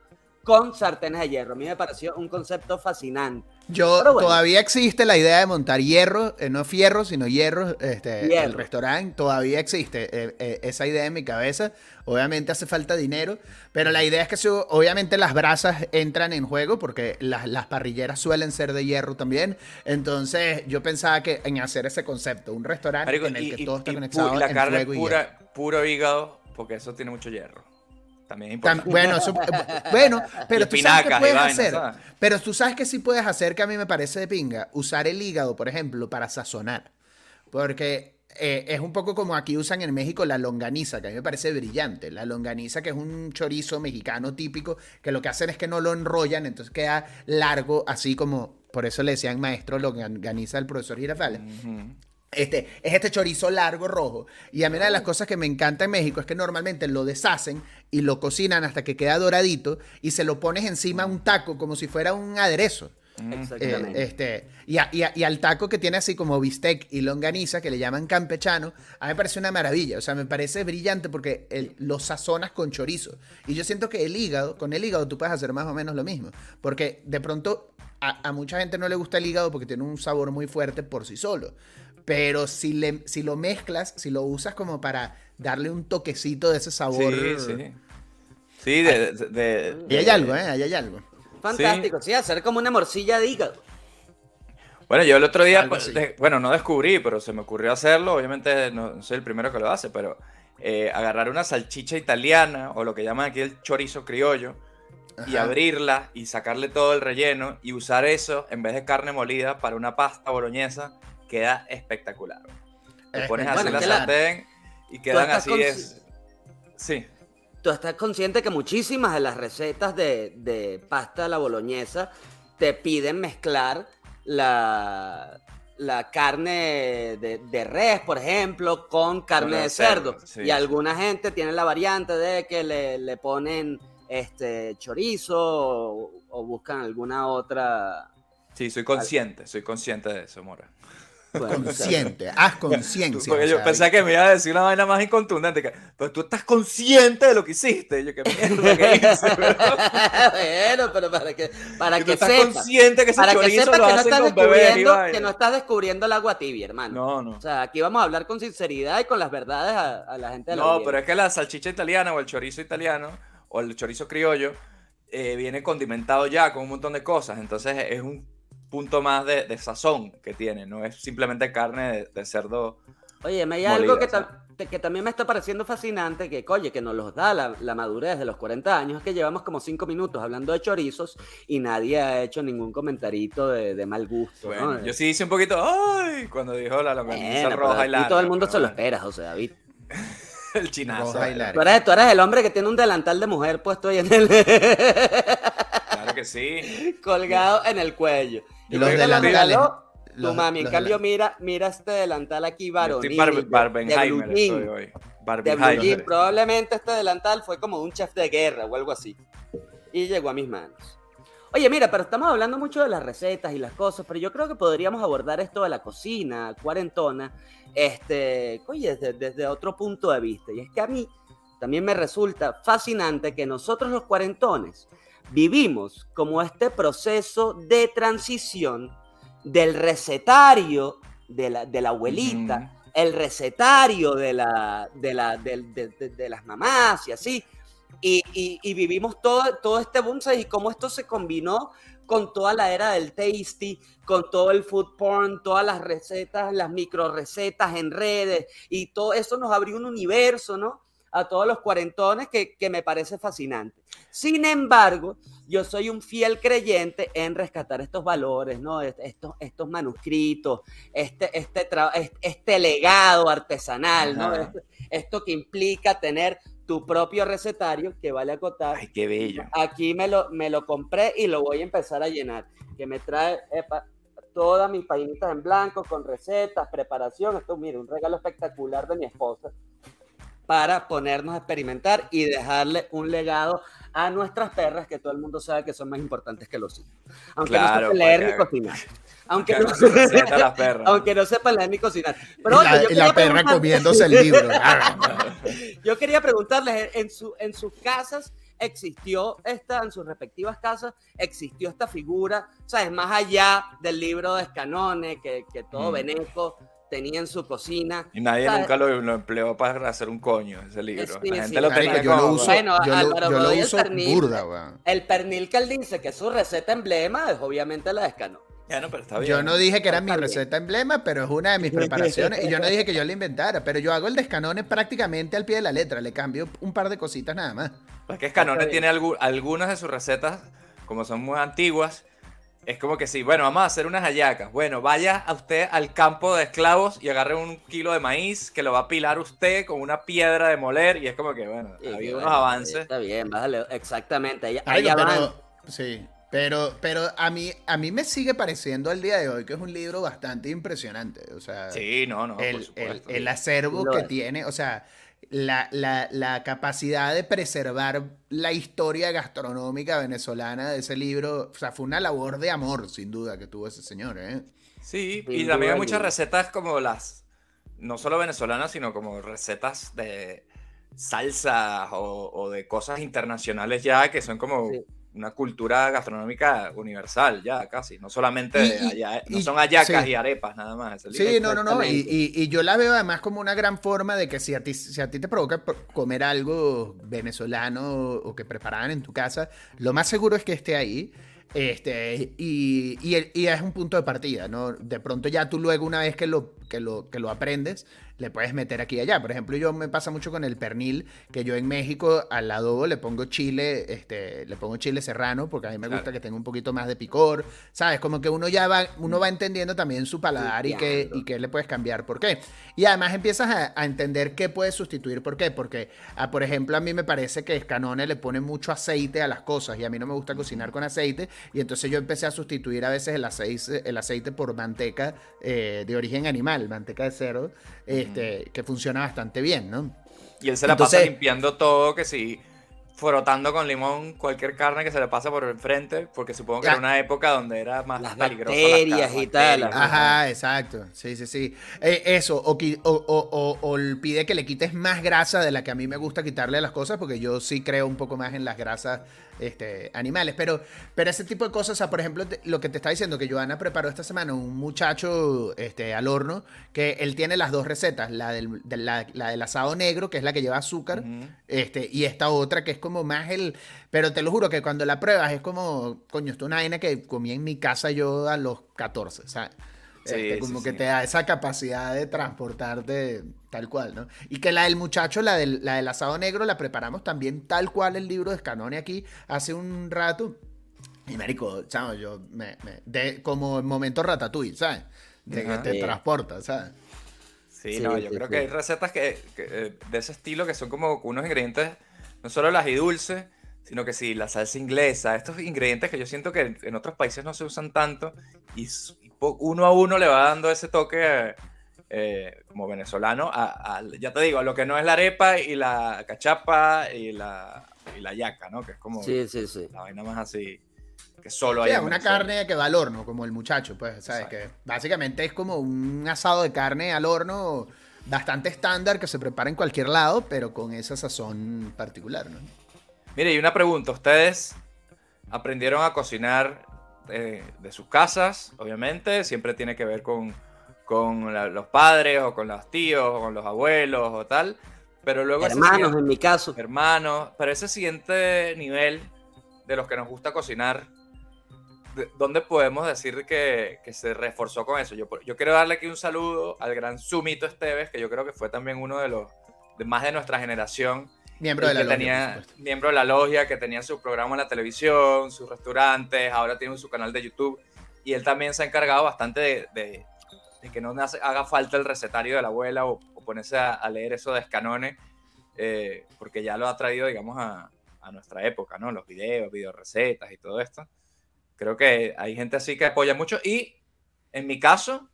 Speaker 2: con sartenes de hierro. A mí me pareció un concepto fascinante.
Speaker 1: Yo todavía existe la idea de montar hierro, eh, no fierro, sino hierro, este, el restaurante, todavía existe eh, eh, esa idea en mi cabeza. Obviamente hace falta dinero, pero la idea es que obviamente las brasas entran en juego porque las, parrilleras suelen ser de hierro también. Entonces yo pensaba que en hacer ese concepto, un restaurante en el que todo está conectado.
Speaker 3: Y la carne pura, puro hígado, porque eso tiene mucho hierro. También
Speaker 1: bueno, bueno, pero tú sabes que puedes hacer. Pero tú sabes que sí puedes hacer, que a mí me parece de pinga, usar el hígado, por ejemplo, para sazonar. Porque eh, es un poco como aquí usan en México la longaniza, que a mí me parece brillante. La longaniza, que es un chorizo mexicano típico, que lo que hacen es que no lo enrollan, entonces queda largo, así como, por eso le decían maestro longaniza al profesor Girafales. Este, es este chorizo largo rojo. Y a mí una de las cosas que me encanta en México es que normalmente lo deshacen y lo cocinan hasta que queda doradito y se lo pones encima a un taco como si fuera un aderezo.
Speaker 2: Exactamente.
Speaker 1: Eh, este, y, a- y a- y al taco que tiene así como bistec y longaniza, que le llaman campechano, a mí me parece una maravilla. O sea, me parece brillante porque el- lo sazonas con chorizo. Y yo siento que el hígado, con el hígado tú puedes hacer más o menos lo mismo. Porque de pronto a, a mucha gente no le gusta el hígado porque tiene un sabor muy fuerte por sí solo. Pero si, le, si lo mezclas, si lo usas como para darle un toquecito de ese sabor.
Speaker 3: Sí, sí. Sí, de, de- de-
Speaker 1: Y hay algo, ¿eh? Ahí hay algo.
Speaker 2: Fantástico, sí. hacer como una morcilla de hígado.
Speaker 3: Bueno, yo el otro día, pues, de- bueno, no descubrí, pero se me ocurrió hacerlo. Obviamente no soy el primero que lo hace, pero eh, agarrar una salchicha italiana o lo que llaman aquí el chorizo criollo y abrirla y sacarle todo el relleno y usar eso en vez de carne molida para una pasta boloñesa queda espectacular. Le
Speaker 1: Es
Speaker 3: pones así
Speaker 2: bueno,
Speaker 3: la sartén y quedan así es. Sí.
Speaker 2: Tú estás consciente que muchísimas de las recetas de, de pasta a la boloñesa te piden mezclar la, la carne de, de res, por ejemplo, con carne de
Speaker 3: cerdo,
Speaker 2: cerdo.
Speaker 3: sí,
Speaker 2: y
Speaker 3: sí.
Speaker 2: alguna gente tiene la variante de que le, le ponen este chorizo o, o buscan alguna otra.
Speaker 3: Sí, soy consciente, soy consciente de eso, Mora.
Speaker 2: Bueno,
Speaker 1: Consciente, haz conciencia.
Speaker 3: Porque
Speaker 1: o
Speaker 3: yo
Speaker 1: sea,
Speaker 3: pensé que me iba a decir una vaina más incontundente, que, pero tú estás consciente de lo que hiciste. Y yo, qué mierda que hice.
Speaker 2: bueno, pero para que, para
Speaker 3: Que
Speaker 2: que
Speaker 3: estás
Speaker 2: sepa.
Speaker 3: consciente que
Speaker 2: Para que sepa que no, estás descubriendo, que no estás descubriendo el agua tibia, hermano.
Speaker 3: No, no.
Speaker 2: O sea, aquí vamos a hablar con sinceridad y con las verdades a, a la gente de la
Speaker 3: No, pero es que la salchicha italiana o el chorizo italiano o el chorizo criollo eh, viene condimentado ya con un montón de cosas. Entonces es un punto más de, de sazón que tiene. No es simplemente carne de, de cerdo.
Speaker 2: Oye, me hay
Speaker 3: molida,
Speaker 2: algo que, ta- que- también me está pareciendo fascinante, que, oye, que nos los da la, la madurez de los 40 años, es que llevamos como 5 minutos hablando de chorizos y nadie ha hecho ningún comentarito de, de mal gusto,
Speaker 3: Bueno,
Speaker 2: ¿no?
Speaker 3: yo sí hice un poquito ¡ay! cuando dijo la longaniza
Speaker 2: Bueno, pero
Speaker 3: roja y
Speaker 2: aquí
Speaker 3: larga.
Speaker 2: todo el mundo se lo espera, José David.
Speaker 3: El chinazo.
Speaker 1: Roja y larga.
Speaker 2: Tú eres, tú eres el hombre que tiene un delantal de mujer puesto ahí en el...
Speaker 3: Claro que sí.
Speaker 2: colgado en el cuello.
Speaker 3: Yo
Speaker 1: Los delantales.
Speaker 2: regaló tu mami. En cambio, mira, mira este delantal aquí varonil.
Speaker 3: bar-
Speaker 2: de- de
Speaker 3: Barbenheimer
Speaker 2: jean,
Speaker 3: estoy hoy.
Speaker 2: de blue. Probablemente este delantal fue como de un chef de guerra o algo así. Y llegó a mis manos. Oye, mira, pero estamos hablando mucho de las recetas y las cosas, pero yo creo que podríamos abordar esto de la cocina cuarentona, este, oye, desde, desde otro punto de vista. Y es que a mí también me resulta fascinante que nosotros los cuarentones vivimos como este proceso de transición del recetario de la, de la abuelita, el recetario de, la, de, la, de, las mamás y así. Y, y- y vivimos todo, todo este boom, ¿sabes? Y cómo esto se combinó con toda la era del tasty, con todo el food porn, todas las recetas, las micro recetas en redes, y todo eso nos abrió un universo, ¿no? A todos los cuarentones que, que me parece fascinante. Sin embargo, yo soy un fiel creyente en rescatar estos valores, ¿no? Est- Estos, estos manuscritos, este, este, este legado artesanal, ¿no? Esto que implica tener tu propio recetario, que vale acotar.
Speaker 3: Ay, qué bello.
Speaker 2: Aquí me lo, me lo compré y lo voy a empezar a llenar. Que me trae epa, todas mis painitas en blanco con recetas, preparación. Esto, mire, un regalo espectacular de mi esposa para ponernos a experimentar y dejarle un legado a nuestras perras que todo el mundo sabe que son más importantes que los hijos. Aunque no
Speaker 3: Claro,
Speaker 2: sepan leer ni cocinar. Aunque
Speaker 3: Que
Speaker 2: no,
Speaker 3: hagan su receta a las perras.
Speaker 2: aunque no sepan leer ni cocinar. Pero oye,
Speaker 1: la,
Speaker 2: yo
Speaker 1: la perra comiéndose el libro.
Speaker 2: yo quería preguntarles, en, su, en sus casas existió esta, en sus respectivas casas, existió esta figura, ¿sabes? Más allá del libro de Escanone, que, que todo
Speaker 3: Mm.
Speaker 2: Beneco tenía en su cocina.
Speaker 3: Y nadie
Speaker 2: ¿sabes?
Speaker 3: nunca lo, lo empleó para hacer un coño, ese libro.
Speaker 2: Sí,
Speaker 3: La gente
Speaker 2: sí.
Speaker 3: lo
Speaker 1: Marico,
Speaker 3: tenía
Speaker 1: yo lo uso,
Speaker 2: Bueno,
Speaker 1: yo lo,
Speaker 2: Álvaro
Speaker 1: yo lo
Speaker 2: Godoy, el
Speaker 1: uso
Speaker 2: pernil.
Speaker 1: burda, weón.
Speaker 2: El pernil que él dice que es su receta emblema es obviamente la de Escanone.
Speaker 3: Bueno, pero está bien.
Speaker 1: Yo no dije que era mi receta emblema, pero es una de mis preparaciones. Y yo no dije que yo la inventara, pero yo hago el descanone prácticamente al pie de la letra. Le cambio un par de cositas nada más.
Speaker 3: Es que Scanone
Speaker 2: Está bien.
Speaker 3: tiene algu- algunas de sus recetas, como son muy antiguas, es como que sí, bueno, vamos a hacer unas hallacas. Bueno, vaya a usted al campo de esclavos y agarre un kilo de maíz que lo va a pilar usted con una piedra de moler. Y es como que, bueno,
Speaker 2: Sí,
Speaker 3: ha habido
Speaker 2: bueno,
Speaker 3: unos avances.
Speaker 2: Está bien, bájale. Exactamente.
Speaker 1: Marico,
Speaker 2: allá van.
Speaker 1: pero, sí, pero, pero a, mí, a mí me sigue pareciendo al día de hoy que es un libro bastante impresionante. O sea,
Speaker 3: Sí, no, no, por
Speaker 1: el, el-
Speaker 3: supuesto.
Speaker 1: el acervo
Speaker 2: Sí lo
Speaker 1: que
Speaker 2: es.
Speaker 1: tiene, o sea, la, la- la capacidad de preservar la historia gastronómica venezolana de ese libro, o sea, fue una labor de amor, sin duda, que tuvo ese señor, ¿eh?
Speaker 3: Sí, y también hay muchas recetas como las, no solo venezolanas, sino como recetas de salsas o, o de cosas internacionales ya, que son como
Speaker 2: Sí.
Speaker 3: Una cultura gastronómica universal ya casi, no solamente
Speaker 1: Y-
Speaker 3: de
Speaker 1: y-
Speaker 3: allá- no son hallacas
Speaker 1: sí.
Speaker 3: y arepas nada más.
Speaker 1: Sí, no, no, no. Y, y- yo la veo además como una gran forma de que si a ti, si a ti te provoca pro- comer algo venezolano o que preparaban en tu casa, lo más seguro es que esté ahí. Este, y, y y es un punto de partida, ¿no? De pronto ya tú luego, una vez que lo, que lo, que lo aprendes, le puedes meter aquí y allá. Por ejemplo, yo me pasa mucho con el pernil, que yo en México al adobo le pongo chile, este, le pongo chile serrano, porque a mí me gusta
Speaker 3: Claro.
Speaker 1: que tenga un poquito más de picor, ¿sabes? Como que uno ya va, uno va entendiendo también su paladar y qué, y qué le puedes cambiar por qué. Y además empiezas a, a entender qué puedes sustituir por qué. Porque, ah, por ejemplo, a mí me parece que Scanone le pone mucho aceite a las cosas y a mí no me gusta cocinar con aceite. Y entonces yo empecé a sustituir a veces el aceite, el aceite por manteca eh, de origen animal, manteca de cerdo, este, que funciona bastante bien, ¿no?
Speaker 3: Y él se la pasa limpiando todo, que si frotando con limón cualquier carne que se le pasa por el frente, porque supongo que
Speaker 1: Ya.
Speaker 3: era una época donde era más
Speaker 2: Las
Speaker 3: peligroso.
Speaker 2: bacterias y tal,
Speaker 3: bacterias.
Speaker 1: Ajá, exacto. Sí, sí, sí. Eh, eso, o, o, o- o- pide que le quites más grasa de la que a mí me gusta quitarle a las cosas, porque yo sí creo un poco más en las grasas este, animales. Pero, pero ese tipo de cosas, o sea, por ejemplo, te- lo que te está diciendo que Joana preparó esta semana, un muchacho este, al horno, que él tiene las dos recetas, la del, de la, la del asado negro, que es la que lleva azúcar, este, y esta otra que es como más el. Pero te lo juro que cuando la pruebas es como, coño, esto es una vaina que comí en mi casa yo a los 14, ¿sabes?
Speaker 3: Sí,
Speaker 1: Este,
Speaker 3: sí,
Speaker 1: como que
Speaker 3: sí.
Speaker 1: te da esa capacidad de transportarte tal cual, ¿no? Y que la del muchacho, la del, la del asado negro, la preparamos también tal cual el libro de Scanone aquí hace un rato. Y marico, chamo, yo me, me- de, como en momento ratatouille, ¿sabes? De que te
Speaker 2: Sí.
Speaker 1: transporta, ¿sabes?
Speaker 3: Sí,
Speaker 2: Sí,
Speaker 3: no, yo
Speaker 2: sí,
Speaker 3: creo
Speaker 2: sí.
Speaker 3: que hay recetas que, que, eh, de ese estilo que son como unos ingredientes, no solo las y dulces, sino que sí, la salsa inglesa, estos ingredientes que yo siento que en, otros países no se usan tanto y, uno a uno le va dando ese toque eh, como venezolano, a, a- ya te digo, a lo que no es la arepa y la cachapa y la, y la yaca, ¿no? Que es como
Speaker 2: Sí, sí, sí.
Speaker 3: la vaina más así, que solo
Speaker 1: Sí,
Speaker 3: hay
Speaker 1: una carne que va al horno, como el muchacho, pues, ¿sabes?
Speaker 3: Exacto.
Speaker 1: Que básicamente es como un asado de carne al horno bastante estándar que se prepara en cualquier lado, pero con esa sazón particular, ¿no?
Speaker 3: Mire, y una pregunta, ¿ustedes aprendieron a cocinar eh, de sus casas? Obviamente, siempre tiene que ver con, con la- los padres o con los tíos o con los abuelos o tal, pero luego
Speaker 2: Hermanos,
Speaker 3: siguiente-
Speaker 2: en mi caso.
Speaker 3: hermanos, pero ese siguiente nivel de los que nos gusta cocinar, ¿de- ¿dónde podemos decir que, que se reforzó con eso? Yo, yo quiero darle aquí un saludo al gran Sumito Esteves, que yo creo que fue también uno de los de más de nuestra generación,
Speaker 1: Miembro de la
Speaker 3: que
Speaker 1: logia,
Speaker 3: tenía, miembro de la logia, que tenía su programa en la televisión, sus restaurantes, ahora tiene su canal de YouTube. Y él también se ha encargado bastante de, de- de que no hace- haga falta el recetario de la abuela o, o ponerse a, a leer eso de escanone, eh, porque ya lo ha traído, digamos, a, a nuestra época, ¿no? Los videos, videorecetas y todo esto. Creo que hay gente así que apoya mucho. Y en mi caso,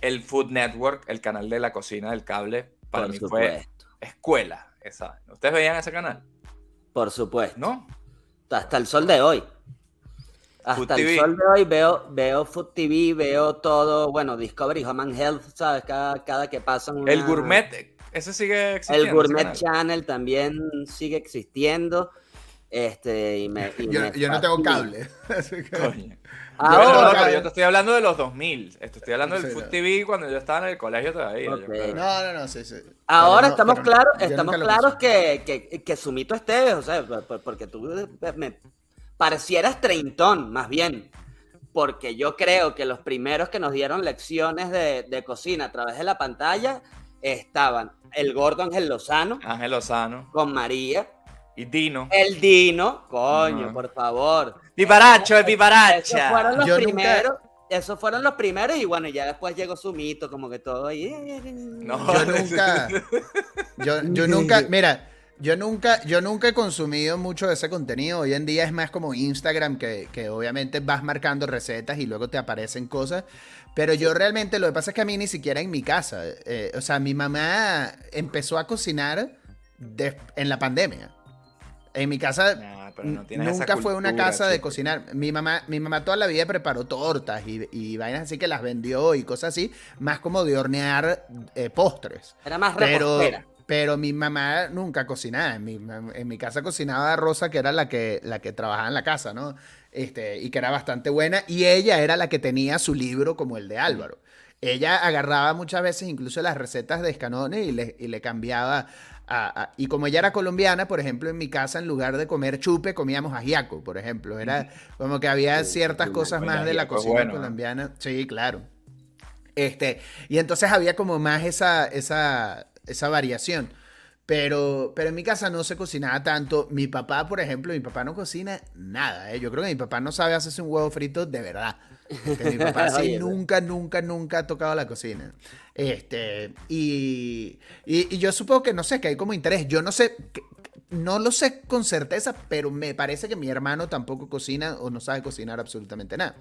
Speaker 3: el Food Network, el canal de la cocina del cable, para
Speaker 2: Por
Speaker 3: mí fue
Speaker 2: supuesto.
Speaker 3: escuela. Esa. ¿Ustedes veían ese canal?
Speaker 2: Por supuesto.
Speaker 3: ¿No?
Speaker 2: Hasta el sol de hoy.
Speaker 3: Food
Speaker 2: Hasta el
Speaker 3: TV.
Speaker 2: sol de hoy veo, veo Food TV, veo todo, bueno, Discovery, Home and Health, ¿sabes? Cada, cada que pasan una-
Speaker 3: El gourmet, ese sigue existiendo.
Speaker 2: El Gourmet
Speaker 3: canal.
Speaker 2: Channel también sigue existiendo. Este, y me, y
Speaker 1: Yo,
Speaker 2: me
Speaker 1: yo no tengo cable. así que-
Speaker 3: Coño.
Speaker 2: Ahora,
Speaker 3: Yo, no,
Speaker 1: Ahora-
Speaker 3: pero yo te estoy hablando de los 2000. Te estoy hablando del
Speaker 1: Sí,
Speaker 3: Food
Speaker 1: no.
Speaker 3: TV cuando yo estaba en el colegio todavía. yo
Speaker 2: Ok.
Speaker 3: creo.
Speaker 1: No, no, no, sí, sí.
Speaker 2: ahora
Speaker 1: Pero no-
Speaker 2: estamos
Speaker 1: pero
Speaker 2: claros, estamos claros que, que, que Sumito Esteves, o sea, por- por- porque tú eh, me parecieras treintón, más bien. Porque yo creo que los primeros que nos dieron lecciones de, de cocina a través de la pantalla estaban el gordo Ángel Lozano
Speaker 3: Ángel Lozano.
Speaker 2: con María,
Speaker 3: Y Dino.
Speaker 2: El Dino, coño, por favor.
Speaker 3: Piparacho,
Speaker 2: Esos
Speaker 3: piparacha.
Speaker 2: fueron los
Speaker 1: Yo nunca-
Speaker 2: primeros. Esos fueron los primeros y bueno, ya después llegó su mito, como que todo ahí.
Speaker 3: No.
Speaker 1: Yo nunca. Yo, yo nunca. Mira, yo nunca, yo nunca he consumido mucho de ese contenido. Hoy en día es más como Instagram, que, que obviamente vas marcando recetas y luego te aparecen cosas. Pero yo realmente, lo que pasa es que a mí ni siquiera en mi casa. eh, o sea, mi mamá empezó a cocinar de- en la pandemia. En mi casa
Speaker 3: Nah, pero no tienes esa
Speaker 1: Nunca fue una casa de cocinar. Mi mamá, mi mamá toda la vida preparó tortas y, y vainas así que las vendió y cosas así, más como de hornear eh, postres.
Speaker 2: Era más
Speaker 1: Pero,
Speaker 2: repostera.
Speaker 1: pero mi mamá nunca cocinaba. En mi, mam- en mi casa cocinaba Rosa, que era la que, la que trabajaba en la casa, ¿no? Este, y que era bastante buena. Y ella era la que tenía su libro como el de Álvaro. Ella agarraba muchas veces incluso las recetas de Scanone y le, y le cambiaba. A- a- y como ella era colombiana, por ejemplo, en mi casa, en lugar de comer chupe, comíamos ajiaco, por ejemplo. Era como que había ciertas cosas
Speaker 3: Bueno,
Speaker 1: más de la cocina
Speaker 3: bueno, ¿no?
Speaker 1: colombiana. Sí, claro. Este, y entonces había como más esa, esa, esa variación. Pero, pero en mi casa no se cocinaba tanto. Mi papá, por ejemplo, mi papá no cocina nada. ¿eh? Yo creo que mi papá no sabe hacerse un huevo frito de verdad. Porque mi papá sí nunca, nunca, nunca ha tocado la cocina. Este, y, y, y yo supongo que no sé, que hay como interés. Yo no sé, que- no lo sé con certeza, pero me parece que mi hermano tampoco cocina o no sabe cocinar absolutamente nada.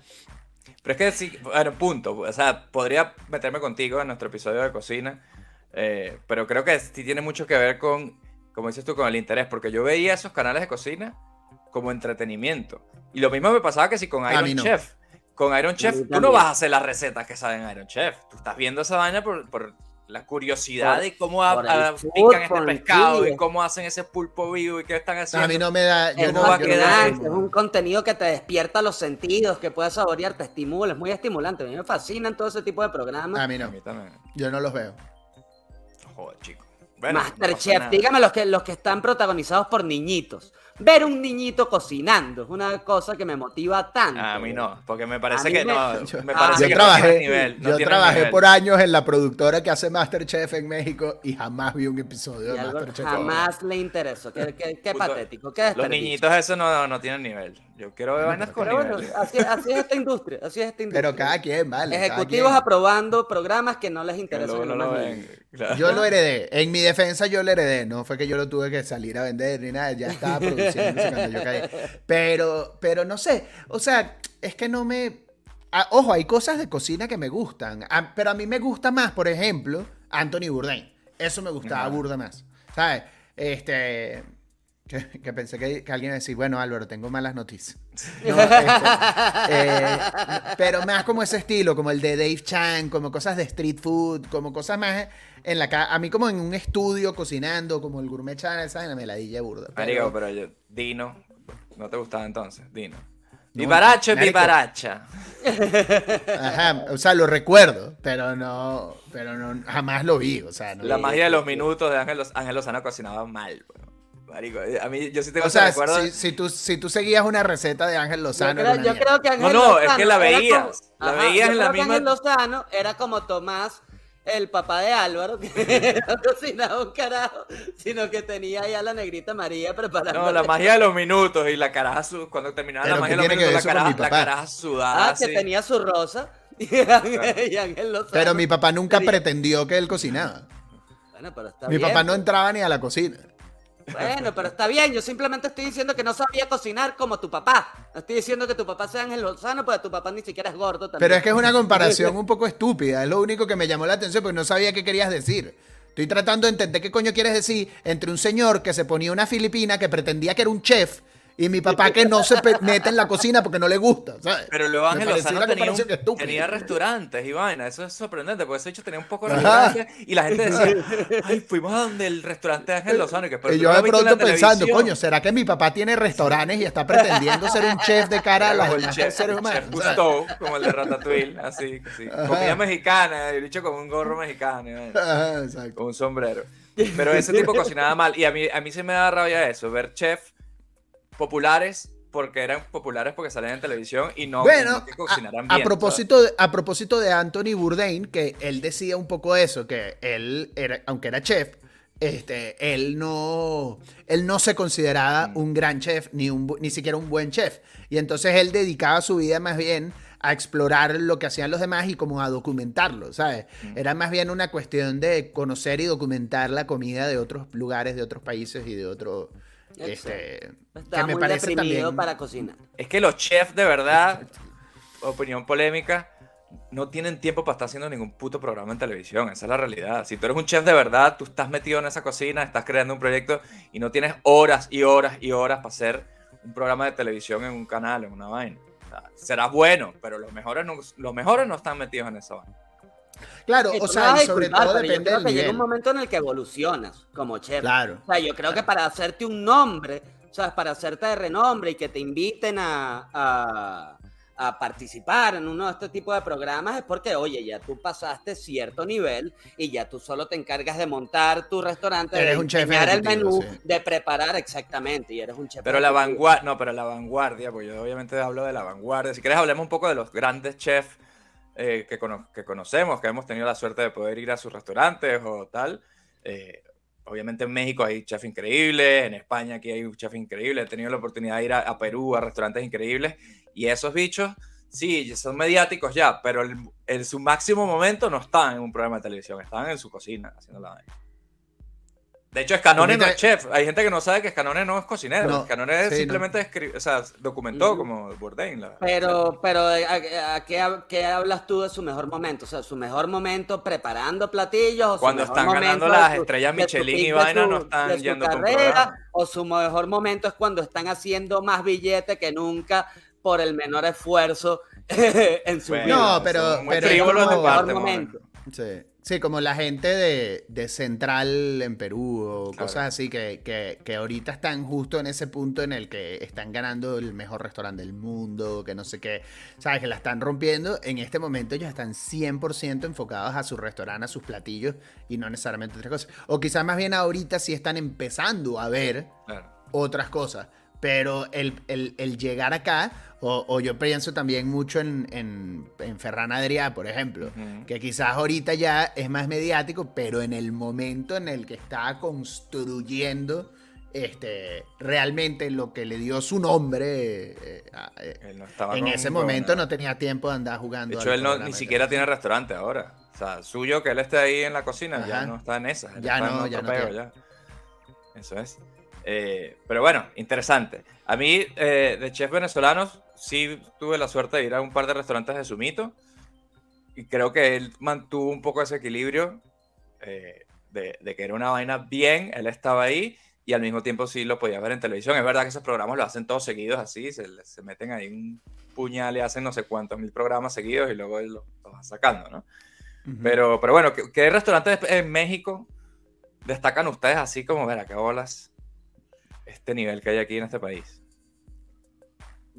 Speaker 3: Pero es que sí, bueno, punto. O sea, podría meterme contigo en nuestro episodio de cocina, eh, pero creo que sí tiene mucho que ver con, como dices tú, con el interés, porque yo veía esos canales de cocina como entretenimiento. Y lo mismo me pasaba que si con Iron
Speaker 1: no.
Speaker 3: Chef. Con Iron Chef, tú no vas a hacer las recetas que saben Iron Chef. Tú estás viendo esa vaina por, por la curiosidad
Speaker 2: Por-
Speaker 3: de cómo a-
Speaker 2: por el
Speaker 3: a-
Speaker 2: food,
Speaker 3: pican este pescado y cómo hacen ese pulpo vivo y qué están haciendo.
Speaker 1: A mí no me da. Yo
Speaker 2: Es
Speaker 3: no va
Speaker 1: yo
Speaker 3: quedar.
Speaker 2: es un contenido que te despierta los sentidos, que puedes saborear, te estimula, es muy estimulante. A mí me fascinan todo ese tipo de programas.
Speaker 1: A mí
Speaker 3: A
Speaker 1: no.
Speaker 3: mí también.
Speaker 1: Yo no los veo.
Speaker 3: Joder, chico. Bueno,
Speaker 2: Masterchef, dígame los que, los que están protagonizados por niñitos. Ver un niñito cocinando es una cosa que me motiva tanto.
Speaker 3: A mí no, porque me parece que
Speaker 2: me-
Speaker 3: no.
Speaker 1: Yo-
Speaker 3: me parece
Speaker 1: Yo
Speaker 3: que no
Speaker 1: trabajé,
Speaker 3: tiene nivel. no
Speaker 1: yo
Speaker 3: tiene
Speaker 1: trabajé
Speaker 3: nivel.
Speaker 1: por años en la productora que hace Masterchef en México y jamás vi un episodio
Speaker 2: Y
Speaker 1: de Masterchef.
Speaker 2: jamás le interesó. Qué, qué- qué
Speaker 3: Puto,
Speaker 2: patético, qué
Speaker 3: Los niñitos eso no, no tienen nivel. Yo quiero ver vainas con
Speaker 2: Pero bueno, así, así es esta industria, así es esta industria.
Speaker 1: Pero cada quien, vale.
Speaker 2: Ejecutivos
Speaker 1: quien.
Speaker 2: aprobando programas que no les interesan.
Speaker 3: no
Speaker 2: lo
Speaker 3: ven. claro.
Speaker 1: Yo lo heredé. En mi defensa yo lo heredé. No fue que yo lo tuve que salir a vender ni nada. Ya estaba produciendo cuando yo caí. Pero, pero no sé. O sea, es que no me... Ah, ojo, hay cosas de cocina que me gustan. Ah, pero a mí me gusta más, por ejemplo, Anthony Bourdain. Eso me gustaba
Speaker 3: Ajá.
Speaker 1: burda más. ¿Sabes? Este... Que, que pensé que, que alguien iba a decir, bueno, Álvaro, tengo malas noticias. No, este, eh, pero más como ese estilo, como el de Dave Chan, como cosas de street food, como cosas más en la. A mí como en un estudio cocinando, como el Gourmet Channel, ¿sabes? Me la di burda.
Speaker 3: Marico, pero yo, Dino, ¿no te gustaba entonces? Dino.
Speaker 1: No,
Speaker 3: Vivaracho
Speaker 1: marico.
Speaker 3: vivaracha.
Speaker 1: Ajá, o sea, lo recuerdo, pero no, pero no, jamás lo vi, o sea, no.
Speaker 3: La magia de los minutos de Ángel, Ángel Lozano cocinaba mal. weón. Marico, eh, a mí yo sí tengo
Speaker 1: O
Speaker 3: ese
Speaker 1: sea,
Speaker 3: recuerdo.
Speaker 1: si, si tú, si tú seguías una receta de Ángel
Speaker 2: Yo
Speaker 1: Lozano,
Speaker 2: creo, yo
Speaker 1: mierda.
Speaker 2: creo que Ángel
Speaker 3: No, no, es que la veías,
Speaker 2: como-
Speaker 3: la veías
Speaker 2: yo
Speaker 3: en la misma-
Speaker 2: Ángel Lozano era como Tomás, el papá de Álvaro, que no cocinaba un carajo, sino que tenía ya la negrita María preparando.
Speaker 3: No, la magia de los minutos y la caraja su- cuando terminaba la magia
Speaker 1: ¿qué
Speaker 3: de los minutos, la caraja,
Speaker 1: mi
Speaker 3: la caraja sudada.
Speaker 2: Ah, que tenía su rosa. Y Ángel, y Ángel Lozano.
Speaker 1: Pero mi papá nunca pretendió que él cocinaba.
Speaker 2: Bueno, pero está
Speaker 1: Mi
Speaker 2: bien.
Speaker 1: papá no entraba ni a la cocina.
Speaker 2: Bueno, pero está bien. Yo simplemente estoy diciendo que no sabía cocinar como tu papá. No estoy diciendo que tu papá sea Ángel Lozano, porque tu papá ni siquiera es gordo también.
Speaker 1: Pero es que es una comparación un poco estúpida. Es lo único que me llamó la atención porque no sabía qué querías decir. Estoy tratando de entender qué coño quieres decir entre un señor que se ponía una filipina que pretendía que era un chef y mi papá que no se mete en la cocina porque no le gusta, ¿sabes?
Speaker 3: Pero luego Ángel Lozano tenía, un- tenía restaurantes y vaina. Eso es sorprendente, porque ese hecho tenía un poco de restaurantes y la gente decía, ay, fuimos a donde el restaurante de Ángel Lozano. Y, que, "Pero
Speaker 1: Y yo de pronto pensando,
Speaker 3: televisión".
Speaker 1: coño, ¿será que mi papá tiene restaurantes y está pretendiendo ser un chef de cara a
Speaker 3: Como
Speaker 1: los demás
Speaker 3: chef,
Speaker 1: seres
Speaker 3: el
Speaker 1: humanos?
Speaker 3: chef Gusteau, como el de Ratatouille, así, así. Comida mexicana, el dicho con un gorro mexicano,
Speaker 1: Ajá, exacto.
Speaker 3: con un sombrero. Pero ese tipo cocinaba mal. Y a mí, a mí se me da rabia eso, ver chefs populares porque eran populares porque salían en televisión y no,
Speaker 1: Bueno,
Speaker 3: no que cocinaran
Speaker 1: a, a
Speaker 3: bien.
Speaker 1: propósito de, a propósito de Anthony Bourdain, que él decía un poco eso, que él, era, aunque era chef, este, él no, él no se consideraba
Speaker 3: Mm.
Speaker 1: un gran chef, ni, un, ni siquiera un buen chef. Y entonces él dedicaba su vida más bien a explorar lo que hacían los demás y como a documentarlo, ¿sabes?
Speaker 3: Mm.
Speaker 1: Era más bien una cuestión de conocer y documentar la comida de otros lugares, de otros países y de otros... Este,
Speaker 2: Estaba muy deprimido para cocinar.
Speaker 3: Es que los chefs de verdad, opinión polémica, no tienen tiempo para estar haciendo ningún puto programa en televisión. Esa es la realidad. Si tú eres un chef de verdad, tú estás metido en esa cocina, estás creando un proyecto y no tienes horas y horas y horas para hacer un programa de televisión en un canal, en una vaina. O sea, será bueno, pero los mejores no, los mejores no están metidos en esa vaina.
Speaker 1: Claro,
Speaker 2: Sí,
Speaker 1: o sea, y sobre todo
Speaker 2: pero yo
Speaker 1: depende
Speaker 2: creo
Speaker 1: del
Speaker 2: que llega un momento en el que evolucionas como chef.
Speaker 1: Claro.
Speaker 2: O sea, yo creo que para hacerte un nombre, o sea, para hacerte de renombre y que te inviten a, a- a participar en uno de este tipo de programas es porque, oye, ya tú pasaste cierto nivel y ya tú solo te encargas de montar tu restaurante,
Speaker 1: Eres
Speaker 2: de
Speaker 1: un chef
Speaker 2: diseñar el menú,
Speaker 1: sí.
Speaker 2: de preparar exactamente, y eres un chef.
Speaker 3: Pero la vanguardia, no, pero la vanguardia, pues yo obviamente hablo de la vanguardia. Si quieres hablemos un poco de los grandes chefs eh, que, cono- que conocemos, que hemos tenido la suerte de poder ir a sus restaurantes o tal. Eh, obviamente en México hay chefs increíbles, en España aquí hay un chef increíble, he tenido la oportunidad de ir a, a Perú a restaurantes increíbles y esos bichos, sí, son mediáticos ya, pero en su máximo momento no están en un programa de televisión, están en su cocina haciendo la. De hecho, Escanone no es chef. Hay gente que no sabe que Escanone no es cocinero.
Speaker 1: No,
Speaker 3: Escanone
Speaker 1: sí,
Speaker 3: simplemente escri- o sea, documentó
Speaker 2: Ujú.
Speaker 3: como Bourdain. la-
Speaker 2: Pero, pero ¿a, a qué, qué hablas tú de su mejor momento? O sea, su mejor momento preparando platillos. O su
Speaker 3: Cuando
Speaker 2: mejor
Speaker 3: están ganando las
Speaker 2: su-
Speaker 3: estrellas Michelin y vaina,
Speaker 2: su-
Speaker 3: no están
Speaker 2: de su
Speaker 3: yendo
Speaker 2: carrera,
Speaker 3: programa.
Speaker 2: O su mejor momento es cuando están haciendo más billete que nunca por el menor esfuerzo en su
Speaker 3: Bueno,
Speaker 2: vida.
Speaker 1: No, pero- pero como-
Speaker 2: mejor momento.
Speaker 1: Sí. Sí, como la gente de, de Central en Perú o
Speaker 3: Claro.
Speaker 1: cosas así que, que, que ahorita están justo en ese punto en el que están ganando el mejor restaurante del mundo, que no sé qué, sabes, que la están rompiendo. En este momento ellos están 100% enfocados a su restaurante, a sus platillos y no necesariamente otras cosas. O quizás más bien ahorita sí están empezando a ver
Speaker 3: Claro.
Speaker 1: otras cosas. Pero el, el- el llegar acá, o, o yo pienso también mucho en, en, en Ferran Adrià, por ejemplo, que quizás ahorita ya es más mediático, pero en el momento en el que está construyendo este, realmente lo que le dio su nombre, eh, eh,
Speaker 3: Él no estaba
Speaker 1: en ese momento no tenía tiempo de andar jugando.
Speaker 3: De hecho, él no, ni siquiera tiene restaurante ahora. O sea, suyo que él esté ahí en la cocina, ya no está en esa.
Speaker 1: Ya no, ya no
Speaker 3: ya. Eso es. Eh, pero bueno, interesante. A mí, de chefs venezolanos, sí tuve la suerte de ir a un par de restaurantes de Sumito. Y creo que él mantuvo un poco ese equilibrio eh, de, de que era una vaina bien, él estaba ahí y al mismo tiempo sí lo podía ver en televisión. Es verdad que esos programas lo hacen todos seguidos así, se, se meten ahí un puñal y hacen no sé cuántos mil programas seguidos y luego él lo, lo va sacando, ¿no? Pero, pero bueno, ¿qué, qué restaurantes en México destacan ustedes así como, ver, qué bolas este nivel que hay aquí en este país?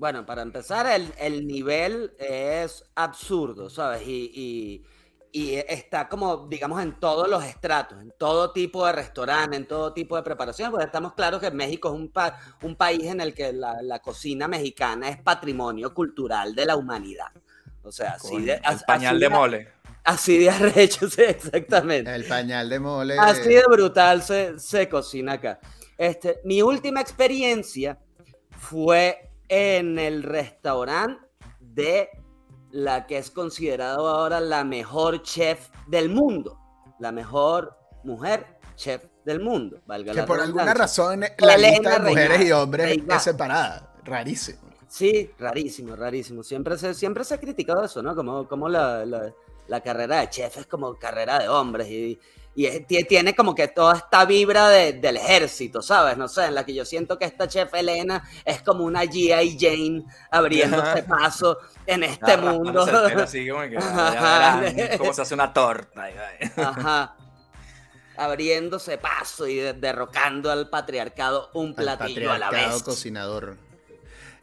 Speaker 2: Bueno, para empezar, el, el nivel es absurdo, ¿sabes? Y, y- y está como, digamos, en todos los estratos, en todo tipo de restaurante, en todo tipo de preparación, porque estamos claros que México es un, pa- un país en el que la, la cocina mexicana es patrimonio cultural de la humanidad. O sea, así de,
Speaker 3: el pañal de mole.
Speaker 2: Así de arrecho, sí, exactamente.
Speaker 1: El pañal de mole.
Speaker 2: Así de brutal se, se cocina acá. Este, mi última experiencia fue en el restaurante de la que es considerado ahora la mejor chef del mundo. La mejor mujer chef del mundo. Valga
Speaker 1: que
Speaker 2: la
Speaker 1: por alguna razón la
Speaker 2: Elena
Speaker 1: lista de mujeres y hombres es separada. Rarísimo.
Speaker 2: Sí, rarísimo, rarísimo. Siempre se, siempre se ha criticado eso, ¿no? Como, como la, la- la carrera de chef es como carrera de hombres y, y es- tiene como que toda esta vibra de- del ejército, ¿sabes? No sé, en la que yo siento que esta chef Elena es como una G.I. Jane abriéndose paso en este
Speaker 3: Ah,
Speaker 2: mundo.
Speaker 3: así como que, ya verán cómo se hace una torta.
Speaker 2: Ajá. Abriéndose paso y de- derrocando al patriarcado un
Speaker 1: Al
Speaker 2: platillo a la
Speaker 1: patriarcado
Speaker 2: vez.
Speaker 1: cocinador.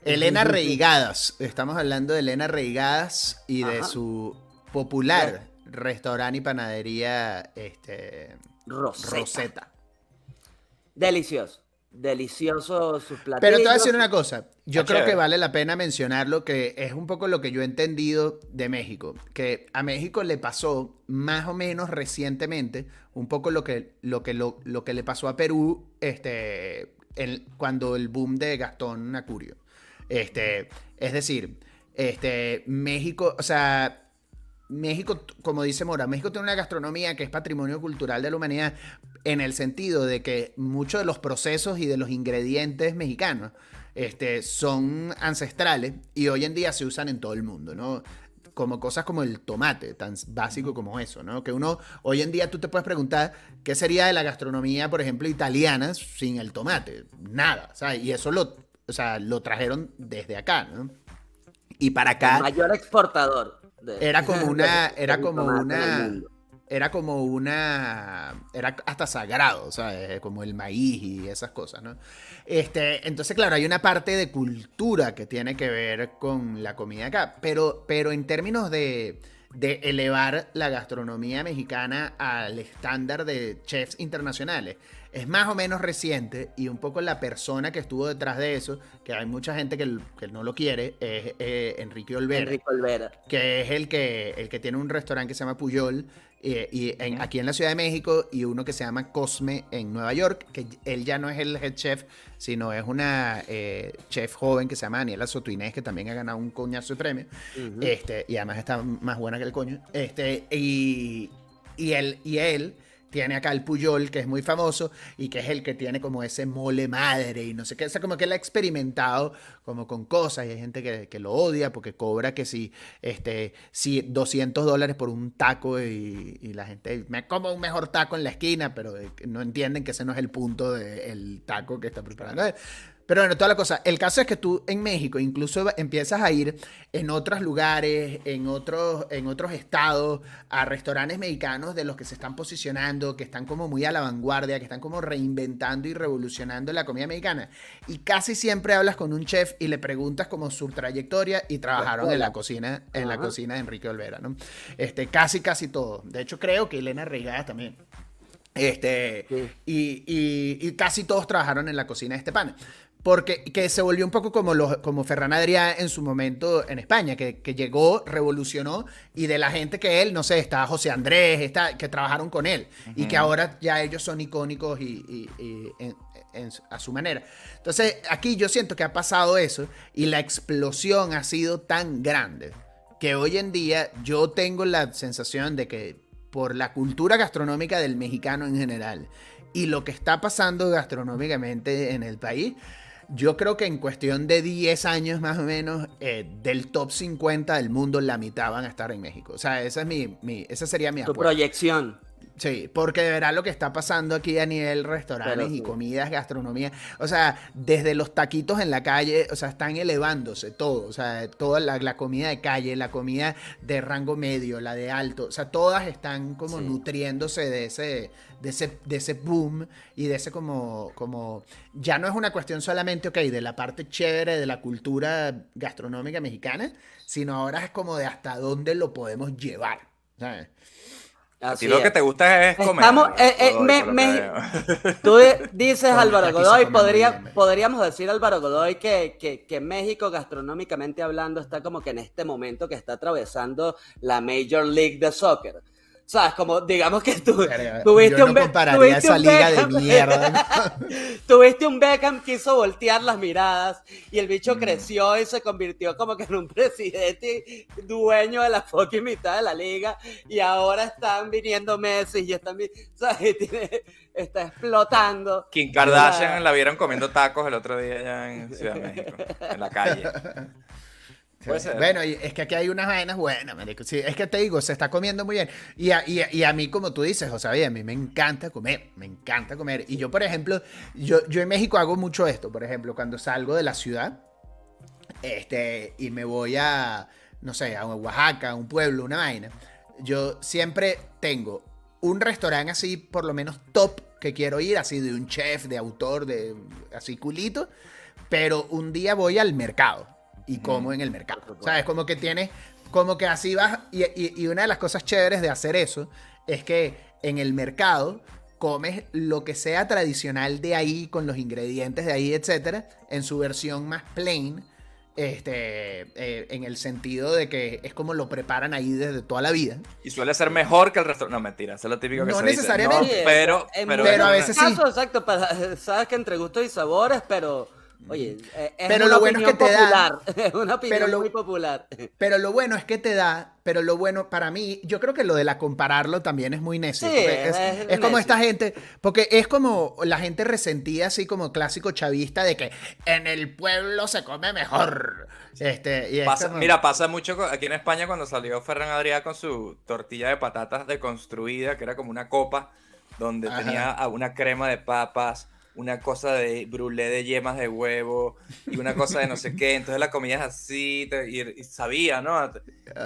Speaker 1: Elena Reigadas. Estamos hablando de Elena Reigadas y de su popular restaurante y panadería este,
Speaker 2: Rosetta.
Speaker 1: Rosetta.
Speaker 2: Delicioso. deliciosos sus platillos.
Speaker 1: Pero te voy a decir una cosa, yo
Speaker 3: Está
Speaker 1: creo que vale la pena mencionarlo, que es un poco lo que yo he entendido de México, que a México le pasó más o menos recientemente, un poco lo que, lo que, lo, lo que le pasó a Perú este, el- cuando el boom de Gastón Acurio. Este, es decir, este, México, o sea, México, como dice Mora, México tiene una gastronomía que es patrimonio cultural de la humanidad en el sentido de que muchos de los procesos y de los ingredientes mexicanos este, son ancestrales y hoy en día se usan en todo el mundo, ¿no? Como cosas como el tomate, tan básico como eso, ¿no? Que uno, hoy en día tú te puedes preguntar qué sería de la gastronomía, por ejemplo, italiana sin el tomate. Nada, ¿sabes? Y eso lo, o sea, lo trajeron desde acá, ¿no? Y para acá
Speaker 2: mayor exportador. De-
Speaker 1: era como una, era como una, era como una, era hasta sagrado, o sea, como el maíz y esas cosas, ¿no? Este, entonces, claro, hay una parte de cultura que tiene que ver con la comida acá, pero, pero en términos de, de elevar la gastronomía mexicana al estándar de chefs internacionales, es más o menos reciente y un poco la persona que estuvo detrás de eso, que hay mucha gente que, que no lo quiere, es eh, Enrique Olvera
Speaker 2: Enrique Olvera.
Speaker 1: que es el que, el que tiene un restaurante que se llama Puyol, eh, y en- aquí en la Ciudad de México, y uno que se llama Cosme en Nueva York, que él ya no es el head chef, sino es una eh, chef joven que se llama Daniela Sotuinés, que también ha ganado un coñazo de premio, este, y además está más buena que el coño. Este, y, y, él, y él tiene acá el Puyol, que es muy famoso, y que es el que tiene como ese mole madre y no sé qué. O sea, como que él ha experimentado como con cosas y hay gente que, que lo odia porque cobra que si, este, si 200 dólares por un taco y, la gente me como un mejor taco en la esquina, pero eh, no entienden que ese no es el punto del taco que está preparando. Pero bueno, toda la cosa. El caso es que tú en México incluso empiezas a ir en otros lugares, en otros, en otros estados, a restaurantes mexicanos de los que se están posicionando, que están como muy a la vanguardia, que están como reinventando y revolucionando la comida mexicana. Y casi siempre hablas con un chef y le preguntas como su trayectoria y trabajaron en la cocina, en la cocina de Enrique Olvera, ¿no? Este, casi, casi todo. De hecho, creo que Elena Reigada también. Este,
Speaker 2: Sí.
Speaker 1: y, y- y casi todos trabajaron en la cocina de este pan. Porque que se volvió un poco como, los, como Ferran Adrià en su momento en España, que, que llegó, revolucionó, y de la gente que él, no sé, está José Andrés, está, que trabajaron con él, y que ahora ya ellos son icónicos y, y- y en- en- a su manera. Entonces, aquí yo siento que ha pasado eso, y la explosión ha sido tan grande, que hoy en día yo tengo la sensación de que por la cultura gastronómica del mexicano en general y lo que está pasando gastronómicamente en el país, yo creo que en cuestión de 10 años más o menos, eh, del top 50 del mundo, la mitad van a estar en México. O sea, esa, es mi, mi- esa sería mi
Speaker 2: Tu
Speaker 1: apuesta.
Speaker 2: proyección.
Speaker 1: Sí, porque de verdad lo que está pasando aquí a nivel restaurantes
Speaker 2: Pero
Speaker 1: y comidas, gastronomía, o sea, desde los taquitos en la calle, o sea, están elevándose todo, o sea, toda la, la comida de calle, la comida de rango medio, la de alto, o sea, todas están como
Speaker 2: Sí.
Speaker 1: nutriéndose de ese, de ese, de ese boom y de ese como, como, ya no es una cuestión solamente, ok, de la parte chévere de la cultura gastronómica mexicana, sino ahora es como de hasta dónde lo podemos llevar, ¿sabes?
Speaker 3: A
Speaker 2: Así
Speaker 3: ti lo
Speaker 2: es.
Speaker 3: que te gusta es comer.
Speaker 2: Estamos- eh, eh,
Speaker 3: Godoy,
Speaker 2: me- me-. Tú dices, Álvaro Godoy, podría, podríamos decir, Álvaro Godoy, que, que, que México, gastronómicamente hablando, está como que en este momento que está atravesando la Major League de Soccer. ¿Sabes? Como, digamos que tú tuviste
Speaker 1: yo
Speaker 2: un
Speaker 1: no
Speaker 2: Be-
Speaker 1: compararía
Speaker 2: tuviste
Speaker 1: esa
Speaker 2: un
Speaker 1: liga de
Speaker 2: Beckham.
Speaker 1: mierda.
Speaker 2: Tuviste un Beckham que hizo voltear las miradas y el bicho
Speaker 1: Mm.
Speaker 2: creció y se convirtió como que en un presidente dueño de la fucking mitad de la liga y ahora están viniendo Messi y están ¿sabes? Tiene- está explotando.
Speaker 3: Kim Kardashian
Speaker 2: La-
Speaker 3: la vieron comiendo tacos el otro día allá en Ciudad de México, en la calle. Puede ser.
Speaker 1: Bueno, y es que aquí hay unas vainas buenas, marico. Sí, es que te digo, se está comiendo muy bien. Y a, y a- y a mí, como tú dices, José, a mí me encanta comer, me encanta comer. Y yo, por ejemplo, yo, yo en México hago mucho esto. Por ejemplo, cuando salgo de la ciudad este, y me voy a, no sé, a Oaxaca, a un pueblo, una vaina, yo siempre tengo un restaurante así, por lo menos top, que quiero ir, así de un chef, de autor, de así culito, pero un día voy al mercado y como en el mercado. ¿Sabes? Como que tienes, como que así vas, y, y- y una de las cosas chéveres de hacer eso es que en el mercado comes lo que sea tradicional de ahí, con los ingredientes de ahí, etcétera, en su versión más plain. Este, eh, en el sentido de que es como lo preparan ahí desde toda la vida.
Speaker 3: Y suele ser mejor que el resto. No, mentira, eso es lo típico que
Speaker 1: No
Speaker 3: se dice.
Speaker 1: necesariamente.
Speaker 3: No, pero, pero,
Speaker 1: pero a veces sí.
Speaker 2: casos, exacto, para- sabes que entre gustos y sabores, pero oye, eh, es
Speaker 1: Pero
Speaker 2: una
Speaker 1: lo bueno es que te da-
Speaker 2: popular, es una opinión
Speaker 1: pero lo-
Speaker 2: muy popular.
Speaker 1: Pero lo bueno es que te da, pero lo bueno para mí, yo creo que lo de la compararlo también es muy necio.
Speaker 2: Sí,
Speaker 1: es,
Speaker 2: es
Speaker 1: es como esta gente, porque es como la gente resentía así como clásico chavista de que en el pueblo se come mejor. Este, y es
Speaker 3: Pasa-
Speaker 1: como-
Speaker 3: Mira, pasa mucho aquí en España cuando salió Ferran Adrià con su tortilla de patatas deconstruida, que era como una copa, donde
Speaker 1: Ajá.
Speaker 3: tenía una crema de papas, una cosa de brulé de yemas de huevo y una cosa de no sé qué. Entonces la comías así te- y, y sabía, ¿no?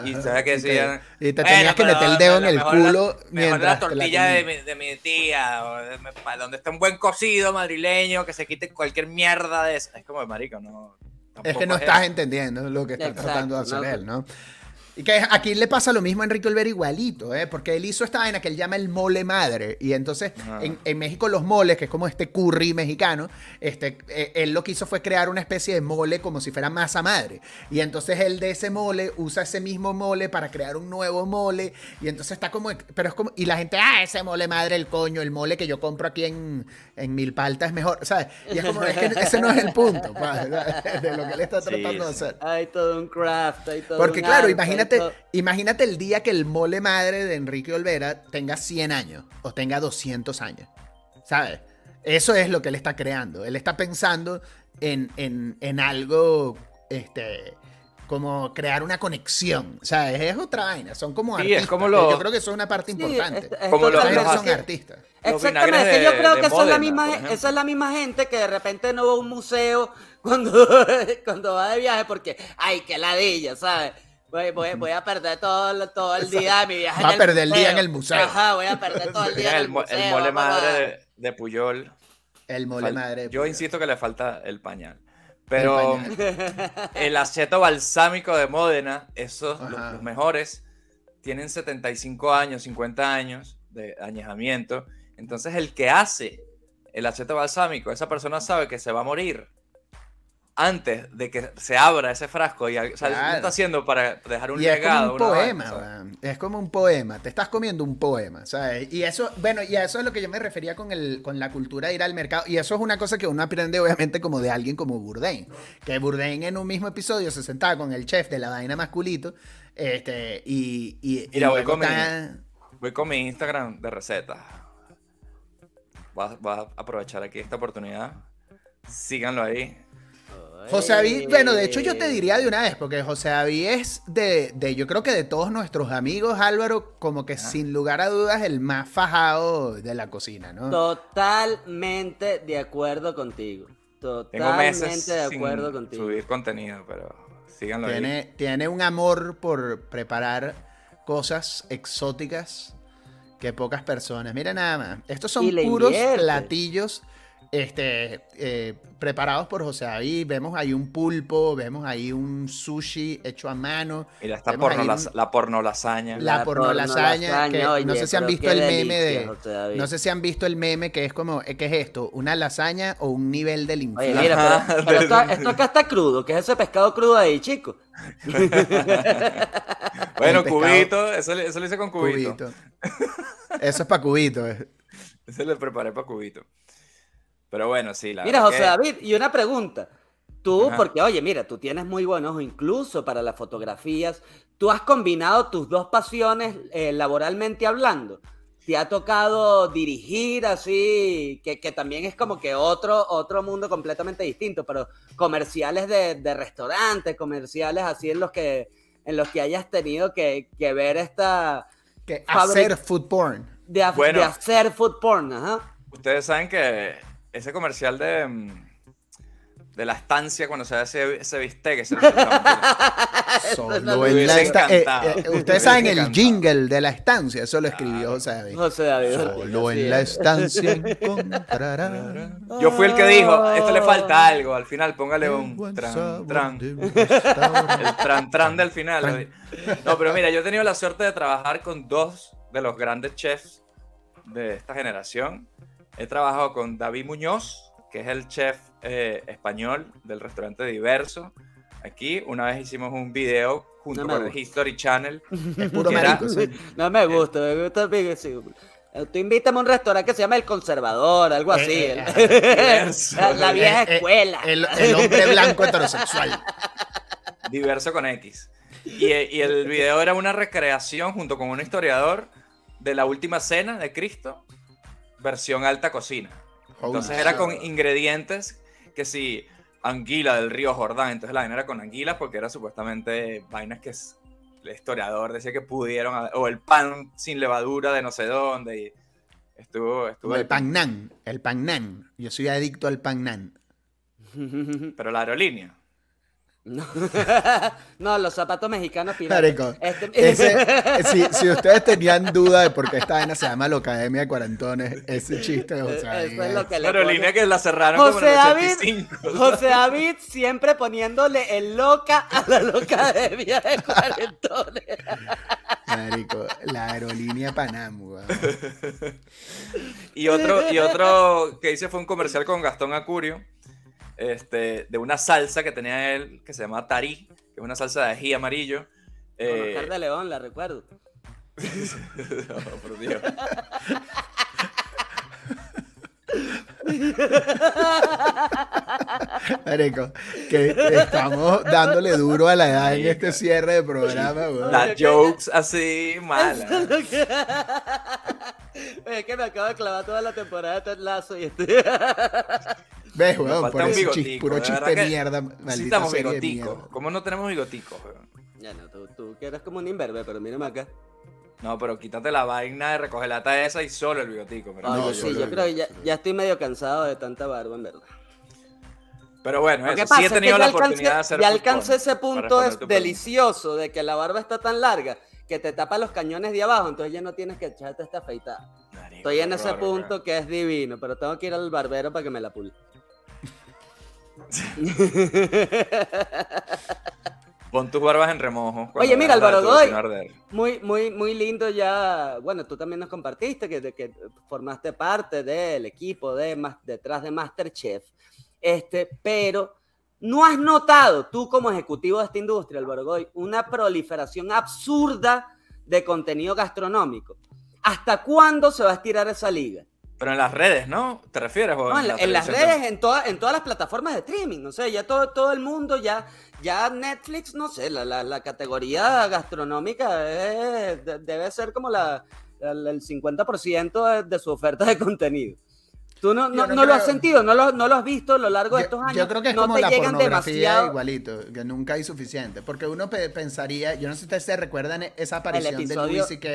Speaker 3: Y sabía que
Speaker 1: y te-
Speaker 3: decían.
Speaker 1: y te
Speaker 3: "Bueno,
Speaker 1: tenías que meter el dedo en
Speaker 3: la
Speaker 1: el
Speaker 3: mejor la-
Speaker 1: culo
Speaker 3: mejor
Speaker 1: mientras
Speaker 3: la
Speaker 1: te la
Speaker 3: tortilla de mi, de mi tía, o de mi pa- donde está un buen cocido madrileño, que se quite cualquier mierda de eso. Es como de marico, no.
Speaker 1: Es que
Speaker 3: tampoco
Speaker 1: no estás entendiendo lo que está
Speaker 2: Exacto,
Speaker 1: tratando de hacer
Speaker 2: ¿no?
Speaker 1: él, ¿no? Y que aquí le pasa lo mismo a Enrique Olvera igualito, ¿eh? Porque él hizo esta vaina que él llama el mole madre. Y entonces,
Speaker 3: Ajá.
Speaker 1: en, en México los moles, que es como este curry mexicano, este, eh, él lo que hizo fue crear una especie de mole como si fuera masa madre. Y entonces él de ese mole usa ese mismo mole para crear un nuevo mole. Y entonces está como... Pero es como... Y la gente, ah, ese mole madre, el coño, el mole que yo compro aquí en, en Milpalta es mejor, ¿sabes? Y es como, es que ese no es el punto, pa, de lo que él está
Speaker 3: Sí,
Speaker 1: tratando de
Speaker 3: sí.
Speaker 1: hacer.
Speaker 2: Hay todo un craft, hay todo
Speaker 1: Porque
Speaker 2: un
Speaker 1: claro,
Speaker 2: arte,
Speaker 1: imagínate, el día que el mole madre de Enrique Olvera tenga 100 años o tenga 200 años. ¿Sabes? Eso es lo que él está creando. Él está pensando en, en- en algo, este, como crear una conexión. ¿Sabes? Es otra vaina. Son como
Speaker 3: Sí, es
Speaker 1: artistas.
Speaker 3: como lo-
Speaker 1: Yo creo que eso es una parte
Speaker 2: Sí,
Speaker 1: importante.
Speaker 2: es- es
Speaker 3: Como los
Speaker 1: son artistas.
Speaker 2: Exactamente, que yo
Speaker 3: de-
Speaker 2: creo
Speaker 3: de
Speaker 2: que esa, es la misma, esa es la misma gente que de repente no va a un museo cuando, cuando va de viaje porque, ay, qué ladilla, ¿sabes? Voy, voy, voy a perder todo, todo el día de mi viaje.
Speaker 1: Va a
Speaker 2: en
Speaker 1: perder el día en el museo.
Speaker 2: Ajá, voy a perder todo el día en
Speaker 3: el,
Speaker 2: el museo.
Speaker 3: el mole madre de, de Puyol.
Speaker 1: El mole
Speaker 3: Fal-
Speaker 1: madre.
Speaker 3: Yo insisto que le falta el pañal. Pero
Speaker 1: El
Speaker 3: el, aceto balsámico de Módena, esos, los, los mejores, tienen 75 años, 50 años de añejamiento. Entonces el que hace el aceto balsámico, esa persona sabe que se va a morir antes de que se abra ese frasco. Y, al- o sea, lo está haciendo para dejar un
Speaker 1: y es
Speaker 3: legado.
Speaker 1: como un poema, es como un poema, te estás comiendo un poema, ¿sabes? Y eso, bueno, y a eso es lo que yo me refería con, el, con la cultura de ir al mercado, y eso es una cosa que uno aprende obviamente como de alguien como Bourdain, que Bourdain en un mismo episodio se sentaba con el chef de la vaina masculito, este, y... y, y
Speaker 3: Mira, voy con mi-
Speaker 1: está-
Speaker 3: Voy con mi Instagram de recetas. A, voy a aprovechar aquí esta oportunidad. Síganlo ahí.
Speaker 1: José David, bueno, de hecho yo te diría de una vez, porque José David es de, de, yo creo que de todos nuestros amigos, Álvaro, como que sin lugar a dudas el más fajado de la cocina, ¿no?
Speaker 2: Totalmente de acuerdo contigo.
Speaker 3: Tengo
Speaker 2: Totalmente
Speaker 3: meses
Speaker 2: de
Speaker 3: sin
Speaker 2: acuerdo contigo.
Speaker 3: subir contenido, pero síganlo ahí.
Speaker 1: Tiene, tiene un amor por preparar cosas exóticas que pocas personas. Mira nada más. Estos son puros
Speaker 2: invierte.
Speaker 1: platillos este, eh, preparados por José David. Vemos ahí un pulpo, vemos ahí un sushi hecho a mano.
Speaker 3: Mira,
Speaker 1: Vemos
Speaker 3: porno, las-
Speaker 1: un-
Speaker 3: la porno lasaña.
Speaker 1: La,
Speaker 2: La
Speaker 1: porno lasaña,
Speaker 2: pornolasaña,
Speaker 1: que
Speaker 2: oye,
Speaker 1: no sé si han visto el meme
Speaker 2: delicia,
Speaker 1: de no sé si han visto el meme que es como ¿qué es esto? ¿Una lasaña o un nivel del
Speaker 2: Oye,
Speaker 1: infierno?
Speaker 2: mira, pero, esto, esto acá está crudo. ¿Qué es ese pescado crudo ahí, chico?
Speaker 3: bueno, cubito, eso, le- eso lo hice con cubito.
Speaker 1: Cubito. Eso es para cubito. eh.
Speaker 3: Eso le preparé para cubito. Pero bueno, sí, la
Speaker 2: Mira, José
Speaker 3: que-
Speaker 2: David, y una pregunta. Tú,
Speaker 3: Ajá.
Speaker 2: porque oye, mira, tú tienes muy buen ojo incluso para las fotografías. ¿Tú has combinado tus dos pasiones eh, laboralmente hablando? ¿Te ha tocado dirigir así, que, que también es como que otro, otro mundo completamente distinto, pero comerciales de, de restaurantes, comerciales así en los que, en los que hayas tenido que, que ver esta...
Speaker 1: Que hacer food porn.
Speaker 2: De,
Speaker 3: Bueno.
Speaker 2: de hacer food porn, ajá.
Speaker 3: Ustedes saben que ese comercial de, mm, de la estancia cuando se hace ese bistec, ese
Speaker 1: Solo
Speaker 2: no
Speaker 1: en la
Speaker 3: hubiese
Speaker 1: esta- eh,
Speaker 3: encantado.
Speaker 1: eh,
Speaker 3: Me
Speaker 1: ustedes saben el jingle de la estancia, eso lo escribió José David.
Speaker 2: José David.
Speaker 1: Solo en la
Speaker 2: es.
Speaker 1: estancia encontrará
Speaker 3: Yo fui el que dijo, esto le falta algo, al final póngale un tran, tran. El tran tran del final. No, pero mira, yo he tenido la suerte de trabajar con dos de los grandes chefs de esta generación. He trabajado con David Muñoz, que es el chef eh, español del restaurante Diverso. Aquí una vez hicimos un video junto
Speaker 2: No
Speaker 3: con el. History Channel.
Speaker 1: Es puro
Speaker 3: era-.
Speaker 2: No me gusta, me gusta. Eh, Tú invítame a un restaurante que se llama El Conservador, algo así.
Speaker 1: Eh,
Speaker 3: diverso.
Speaker 2: la, la vieja
Speaker 1: Eh, eh,
Speaker 2: escuela.
Speaker 1: El, el hombre blanco heterosexual.
Speaker 3: Diverso con X. Y, eh, y el video era una recreación junto con un historiador de la última cena de Cristo, versión alta cocina. Entonces era con ingredientes que si anguila del río Jordán, entonces la vaina era con anguila porque era supuestamente vainas que el historiador decía que pudieron, o el pan sin levadura de no sé dónde, y estuvo, estuvo
Speaker 1: el pan nan. El pan nan. Yo soy adicto al pan nan.
Speaker 3: pero la aerolínea.
Speaker 2: No. No, los zapatos mexicanos piratas.
Speaker 1: Marico,
Speaker 2: Este-
Speaker 1: Ese, si, si ustedes tenían duda de por qué esta vaina se llama la Academia de Cuarentones, ese chiste de José David
Speaker 2: Eso es lo que
Speaker 3: La
Speaker 2: le
Speaker 3: aerolínea
Speaker 2: pone-
Speaker 3: que la cerraron como en
Speaker 2: José
Speaker 3: el
Speaker 2: David,
Speaker 3: 85.
Speaker 2: José David siempre poniéndole el loca a la locademia de cuarentones.
Speaker 1: Marico, la aerolínea Panam, weón.
Speaker 3: Y otro, y otro que hice fue un comercial con Gastón Acurio, este, de una salsa que tenía él, que se llama Tarí, que es una salsa de ají amarillo.
Speaker 2: Con
Speaker 3: Eh,
Speaker 2: Oscar de León, la recuerdo.
Speaker 3: no, por Dios.
Speaker 1: Marico, que estamos dándole duro a la edad en este cierre de programa, weón.
Speaker 3: Las jokes así malas.
Speaker 2: Es que me acabo de clavar toda la temporada de Ted Lasso y estoy...
Speaker 1: ¿Ves,
Speaker 3: Nos
Speaker 1: weón?
Speaker 3: falta
Speaker 1: Por
Speaker 3: un
Speaker 1: ese chis-
Speaker 3: bigotico,
Speaker 1: puro chiste de mierda. Maldita
Speaker 3: Necesitamos
Speaker 1: serie de
Speaker 3: bigoticos.
Speaker 1: mierda.
Speaker 3: ¿Cómo no tenemos bigoticos? weón?
Speaker 2: Ya no, tú, tú que eres como un imberbe, pero mírame acá.
Speaker 3: No, pero quítate la vaina de recoger lata esa y solo el bigotico. pero no,
Speaker 1: No,
Speaker 2: sí, yo creo que ya, ya estoy medio cansado de tanta barba, en verdad.
Speaker 3: Pero bueno, eso,
Speaker 2: pasa
Speaker 3: sí he
Speaker 2: es que
Speaker 3: tenido la
Speaker 2: alcancé,
Speaker 3: oportunidad de hacer
Speaker 2: ya alcancé ese punto es delicioso de que la barba está tan larga que te tapa los cañones de abajo, entonces ya no tienes que echarte esta afeitada. Estoy en ese punto que es divino, pero tengo que ir al barbero para que me la pule.
Speaker 3: Pon tus barbas en remojo.
Speaker 2: Oye, mira, Álvaro Godoy. Muy, muy, muy lindo ya. Bueno, tú también nos compartiste que, que formaste parte del equipo de detrás de Masterchef. Este, pero no has notado, tú como ejecutivo de esta industria, Álvaro Goy, una proliferación absurda de contenido gastronómico. ¿Hasta cuándo se va a estirar esa liga?
Speaker 3: Pero en las redes, ¿no? ¿Te refieres?
Speaker 2: No, en, la- en las redes, en, toda- en todas las plataformas de streaming, no sé, ya todo, todo el mundo, ya, ya Netflix, no sé, la, la- la categoría gastronómica es- de- debe ser como la, el, el 50% de, de su oferta de contenido. Tú no, no,
Speaker 1: no
Speaker 2: no lo has sentido, no lo, no lo has visto a lo largo de
Speaker 1: Yo,
Speaker 2: estos años.
Speaker 1: yo creo que es
Speaker 2: no
Speaker 1: como la pornografía
Speaker 2: demasiado
Speaker 1: igualito, que nunca hay suficiente. Porque uno pe- pensaría, yo no sé si ustedes se recuerdan esa aparición de Louis C.K.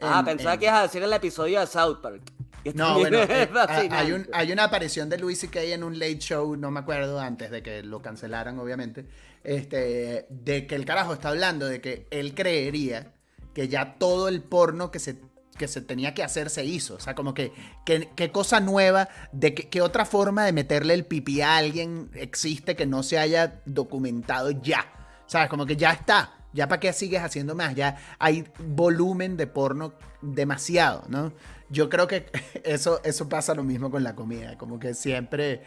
Speaker 2: Ah,
Speaker 1: en-
Speaker 2: pensaba
Speaker 1: en-
Speaker 2: que ibas a decir el episodio de South Park.
Speaker 1: No, bueno, eh, ha- hay, un- hay una aparición de Louis C.K. en un late show, no me acuerdo, antes de que lo cancelaran, obviamente, este, de que el carajo está hablando de que él creería que ya todo el porno que se, que se tenía que hacer se hizo. O sea, como que, qué cosa nueva, de qué otra forma de meterle el pipí a alguien existe que no se haya documentado ya. ¿Sabes? Como que ya está. Ya para qué sigues haciendo más. Ya hay volumen de porno demasiado, ¿no? Yo creo que eso, eso pasa lo mismo con la comida. Como que siempre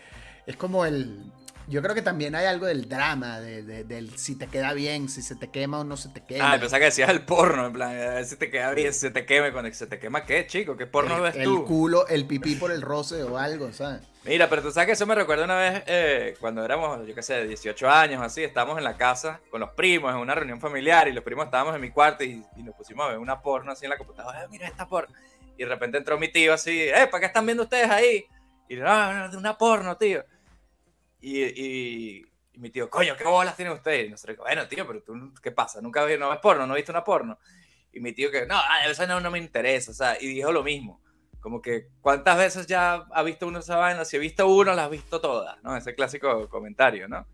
Speaker 1: es como el. Yo creo que también hay algo del drama, de, de- del si te queda bien, si se te quema o no se te quema.
Speaker 3: Ah, pensaba que decías el porno, en plan, a ver si te queda bien, si se te queme, cuando se te quema, ¿qué, chico? ¿Qué porno
Speaker 1: el,
Speaker 3: ves
Speaker 1: el
Speaker 3: tú?
Speaker 1: culo, el pipí por el roce o algo, ¿sabes?
Speaker 3: Mira, pero tú sabes que eso me recuerda una vez eh, cuando éramos, yo qué sé, 18 años, así, estábamos en la casa con los primos en una reunión familiar y los primos estábamos en mi cuarto y, y nos pusimos a ver una porno así en la computadora. "Eh, mira esta porno. Y de repente entró mi tío así, ¡eh, ¿para qué están viendo ustedes ahí? Y no, no, de una porno, tío. Y, y- y mi tío, coño, ¿qué bolas tienen ustedes? Y nosotros, bueno, tío, pero tú, ¿qué pasa? ¿Nunca vi- no ves porno? ¿No viste una porno? Y mi tío que, no, ah, eso no, no me interesa, o sea, y dijo lo mismo. Como que, ¿cuántas veces ya ha visto uno esa vaina? Si he visto uno, las has visto todas, ¿no? Ese clásico comentario, ¿no?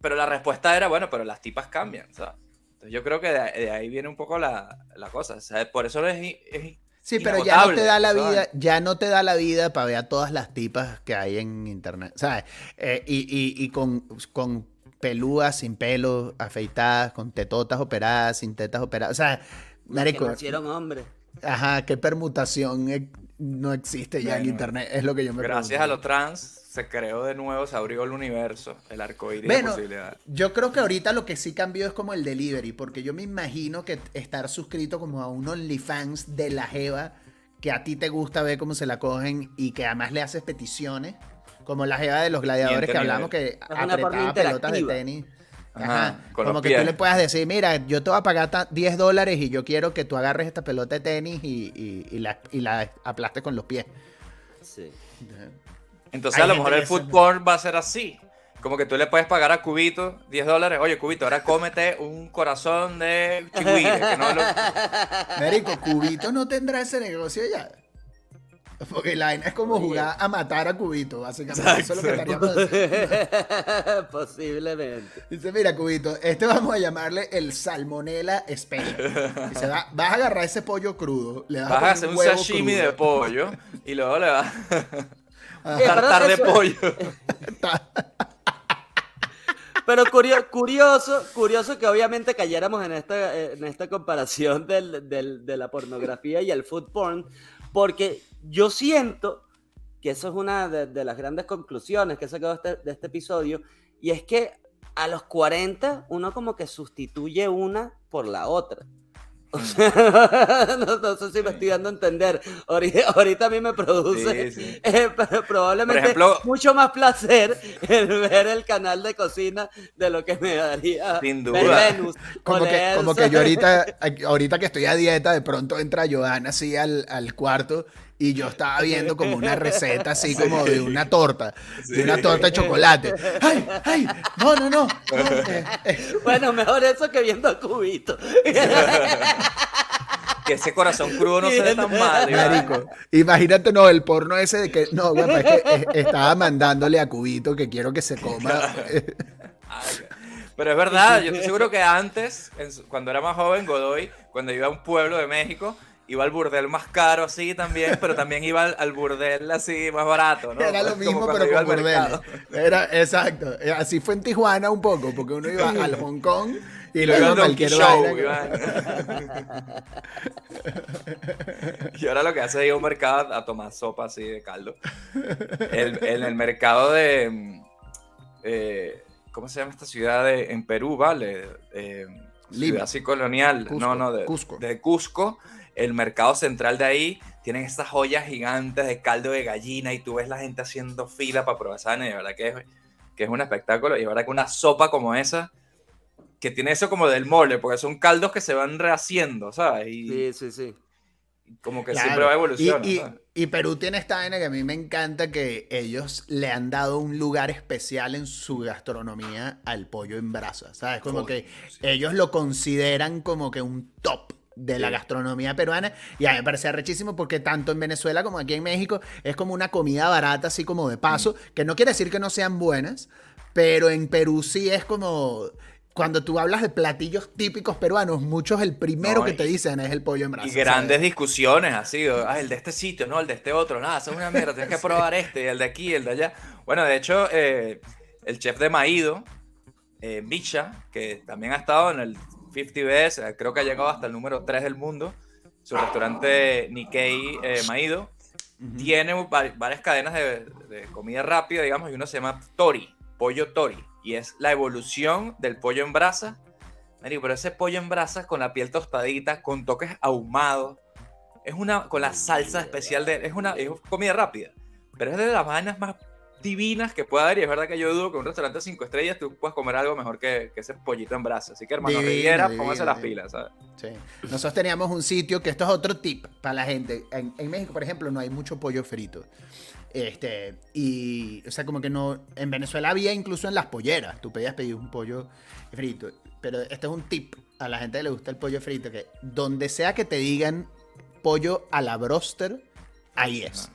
Speaker 3: Pero la respuesta era, bueno, pero las tipas cambian, ¿sabes? Entonces yo creo que de, de ahí viene un poco la, la cosa, o sea, por eso es, es
Speaker 1: Sí, pero ya no te da la
Speaker 3: ¿sabes?
Speaker 1: vida, ya no te da la vida para ver a todas las tipas que hay en internet, ¿sabes? Eh, y, y- y con, con pelúas, sin pelo, afeitadas, con tetotas operadas, sin tetas operadas, o sea,
Speaker 2: Las que
Speaker 1: marico,
Speaker 2: nacieron hombres.
Speaker 1: Ajá, qué permutación eh, no existe ya en
Speaker 3: Bueno,
Speaker 1: internet. Es lo que yo me
Speaker 3: Gracias
Speaker 1: pregunto.
Speaker 3: a los trans se creó de nuevo, se abrió el universo, el arcoíris de
Speaker 1: Bueno,
Speaker 3: posibilidades.
Speaker 1: yo creo que ahorita lo que sí cambió es como el delivery, porque yo me imagino que estar suscrito como a un OnlyFans de la Jeva, que a ti te gusta ver cómo se la cogen y que además le haces peticiones, como la Jeva de los gladiadores que hablamos que apretaba pelotas de tenis.
Speaker 3: Ajá,
Speaker 1: Ajá,
Speaker 3: con
Speaker 1: como
Speaker 3: los
Speaker 1: que
Speaker 3: pies.
Speaker 1: tú le puedas decir, mira, yo te voy a pagar ta- 10 dólares y yo quiero que tú agarres esta pelota de tenis y, y- y la, y la aplastes con los pies.
Speaker 2: Sí.
Speaker 3: Entonces
Speaker 1: Hay
Speaker 3: a lo mejor el porn va a ser así. Como que tú le puedes pagar a Cubito 10 dólares. Oye, Cubito, ahora cómete un corazón de chihuire. Que no lo...
Speaker 1: Marico, Cubito no tendrá ese negocio ya. Porque la vaina es como
Speaker 2: Oye.
Speaker 1: jugar a matar a Cubito, básicamente. Eso es lo que estaríamos
Speaker 2: Posiblemente.
Speaker 1: Dice, mira, Cubito, este vamos a llamarle el salmonella spare. Dice, va- vas a agarrar ese pollo crudo, le vas,
Speaker 3: Vas a hacer un
Speaker 1: huevo
Speaker 3: sashimi
Speaker 1: crudo.
Speaker 3: de pollo y luego le vas a tartar de pollo.
Speaker 2: Pero curio- curioso, curioso que obviamente cayéramos en esta, en esta comparación del- del- de la pornografía y el food porn, porque yo siento que eso es una de, de las grandes conclusiones que he sacado de este, de este episodio, y es que a los 40 uno como que sustituye una por la otra. O sea, no, no sé si me estoy dando a entender. Ahorita, ahorita a mí me produce
Speaker 3: Sí, sí.
Speaker 2: eh, pero probablemente
Speaker 3: ejemplo-
Speaker 2: mucho más placer el ver el canal de cocina de lo que me daría
Speaker 3: Sin
Speaker 2: ver
Speaker 3: duda.
Speaker 2: Venus.
Speaker 1: Como que, como que yo ahorita, ahorita que estoy a dieta, de pronto entra Joana así al, al cuarto y yo estaba viendo como una receta así como de una torta, de una torta de chocolate. ¡Ay, ay! No, no, no. no.
Speaker 2: Bueno, mejor eso que viendo a Cubito.
Speaker 3: Que ese corazón crudo no se ve tan mal.
Speaker 1: Marico, imagínate, no, el porno ese de que, no, güey, es que estaba mandándole a Cubito que quiero que se coma.
Speaker 3: Pero es verdad, yo estoy seguro que antes, cuando era más joven, Godoy, cuando iba a un pueblo de México, iba al burdel más caro así también, pero también iba al, al burdel así más barato, ¿no?
Speaker 1: Era lo mismo, pero
Speaker 3: iba
Speaker 1: con
Speaker 3: mercado.
Speaker 1: Era, exacto. Eh, Así fue en Tijuana un poco, porque uno iba al Hong Kong y luego
Speaker 3: al Show, Iván. Y ahora lo que hace es ir a un mercado a tomar sopa así de caldo. El- en el mercado de... mm, eh, ¿Cómo se llama esta ciudad de- en Perú, vale? Eh,
Speaker 1: Lima.
Speaker 3: ciudad así colonial.
Speaker 1: Cusco,
Speaker 3: no, no, de
Speaker 1: Cusco.
Speaker 3: de Cusco. El mercado central de ahí tienen estas joyas gigantes de caldo de gallina y tú ves la gente haciendo fila para probar esa de verdad que es, que es un espectáculo. Y de verdad que una sopa como esa, que tiene eso como del mole, porque son caldos que se van rehaciendo, ¿sabes? Y
Speaker 2: Sí, sí, sí.
Speaker 3: como que
Speaker 1: Claro.
Speaker 3: siempre va evolucionando.
Speaker 1: Y, y-
Speaker 3: ¿sabes?
Speaker 1: y Perú tiene esta vaina que a mí me encanta que ellos le han dado un lugar especial en su gastronomía al pollo en brasa, ¿sabes? Como que
Speaker 3: sí.
Speaker 1: ellos lo consideran como que un top de la gastronomía peruana y a mí me parece arrechísimo porque tanto en Venezuela como aquí en México es como una comida barata así como de paso,
Speaker 3: Mm.
Speaker 1: que no quiere decir que no sean buenas, pero en Perú sí es como cuando tú hablas de platillos típicos peruanos, muchos el primero
Speaker 3: No,
Speaker 1: que te dicen es el pollo en brasa.
Speaker 3: Y
Speaker 1: ¿sabes?
Speaker 3: grandes discusiones así, ah, el de este sitio, no, el de este otro, nada, eso es una mierda, tienes que probar este, el de aquí, el de allá. Bueno, de hecho, eh, el chef de Maído, eh, Misha, que también ha estado en el 50 Best, creo que ha llegado hasta el número 3 del mundo, su restaurante Nikkei eh, Maído,
Speaker 1: Ujú.
Speaker 3: tiene va- varias cadenas de, de comida rápida, digamos, y uno se llama Tori, pollo Tori, y es la evolución del pollo en brasa. Marico, pero ese pollo en brasa con la piel tostadita, con toques ahumados, es una, con la salsa especial de, es una, es comida rápida, pero es de las vainas más divinas que pueda haber, y es verdad que yo dudo que en un restaurante de 5 estrellas tú puedas comer algo mejor que, que ese pollito en brasa, así que hermano
Speaker 1: Divino,
Speaker 3: Riviera,
Speaker 1: divino,
Speaker 3: póngase las pilas, ¿sabes?
Speaker 1: Sí. Nosotros teníamos un sitio que esto es otro tip para la gente. En, en México, por ejemplo, no hay mucho pollo frito. Este, y, o sea, como que no. En Venezuela había incluso en las polleras. Tú pedías pedir un pollo frito. Pero este es un tip a la gente que le gusta el pollo frito: que donde sea que te digan pollo a la broster, ahí es.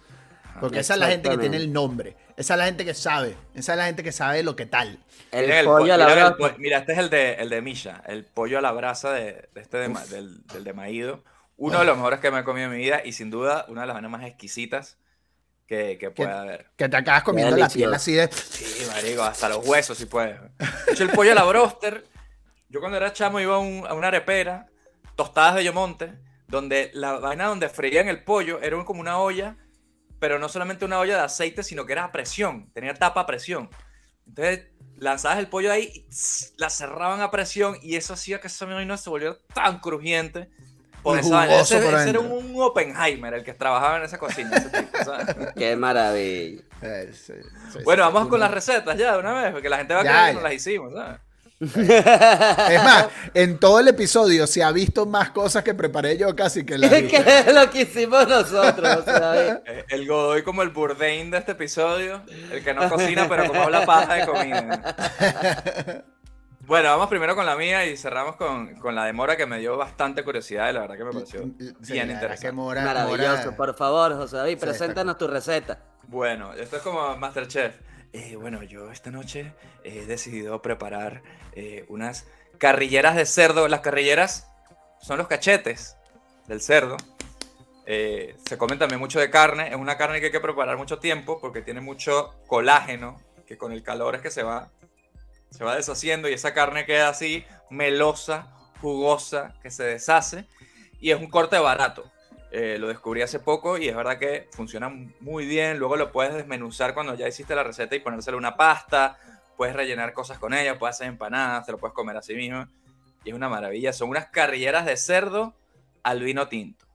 Speaker 1: Porque esa es la gente que tiene el nombre. Esa es la gente que sabe. Esa es la gente que sabe lo que tal.
Speaker 2: El
Speaker 3: Miren
Speaker 2: pollo
Speaker 3: po-
Speaker 2: a la
Speaker 3: el
Speaker 2: brasa.
Speaker 3: po- Mira, este es el de, el de Misha, el pollo a la brasa de, de este de del, del de Maído. Uno de los mejores que me he comido en mi vida y sin duda una de las vainas más exquisitas que, que pueda haber.
Speaker 1: Que te acabas comiendo la piel así de.
Speaker 3: Sí, marico, hasta los huesos si puedes. De hecho, el pollo a la broster, yo cuando era chamo iba a, un- a una arepera, tostadas de Yomonte, donde la vaina donde freían el pollo era como una olla, pero no solamente una olla de aceite, sino que era a presión, tenía tapa a presión. Entonces lanzabas el pollo ahí, y tss, la cerraban a presión y eso hacía que esa vaina se volviera tan crujiente. Por esa Ese,
Speaker 1: por
Speaker 3: ese era
Speaker 1: dentro.
Speaker 3: un Oppenheimer el que trabajaba en esa cocina. ese tipo, ¿sabes?
Speaker 2: Qué maravilla.
Speaker 1: Eh, sí, sí,
Speaker 3: Bueno,
Speaker 1: sí,
Speaker 3: vamos con las recetas ya de una vez, porque la gente va a creer que no las hicimos, ¿sabes?
Speaker 1: Es más, en todo el episodio se ha visto más cosas que preparé yo casi que la
Speaker 2: que es lo que hicimos nosotros, o sea,
Speaker 3: Eh, El Godoy como el Bourdain de este episodio, el que no cocina pero como habla paja de comida. Bueno, vamos primero con la mía y cerramos con, con la de Mora que me dio bastante curiosidad y la verdad que me pareció
Speaker 1: Sí,
Speaker 3: bien interesante.
Speaker 1: Mora-
Speaker 2: maravilloso.
Speaker 1: Mora-
Speaker 2: Por favor, José David,
Speaker 1: Sí,
Speaker 2: preséntanos tu receta.
Speaker 3: Bueno, esto es como Masterchef. Eh, bueno, yo esta noche he decidido preparar eh, unas carrilleras de cerdo. Las carrilleras son los cachetes del cerdo. Eh, se comen también mucho de carne. Es una carne que hay que preparar mucho tiempo porque tiene mucho colágeno, que con el calor es que se va, se va deshaciendo y esa carne queda así melosa, jugosa, que se deshace. Y es un corte barato. Eh, lo descubrí hace poco y es verdad que funciona muy bien. Luego lo puedes desmenuzar cuando ya hiciste la receta y ponérselo una pasta. Puedes rellenar cosas con ella, puedes hacer empanadas, te lo puedes comer así mismo. Y es una maravilla. Son unas carrilleras de cerdo al vino tinto.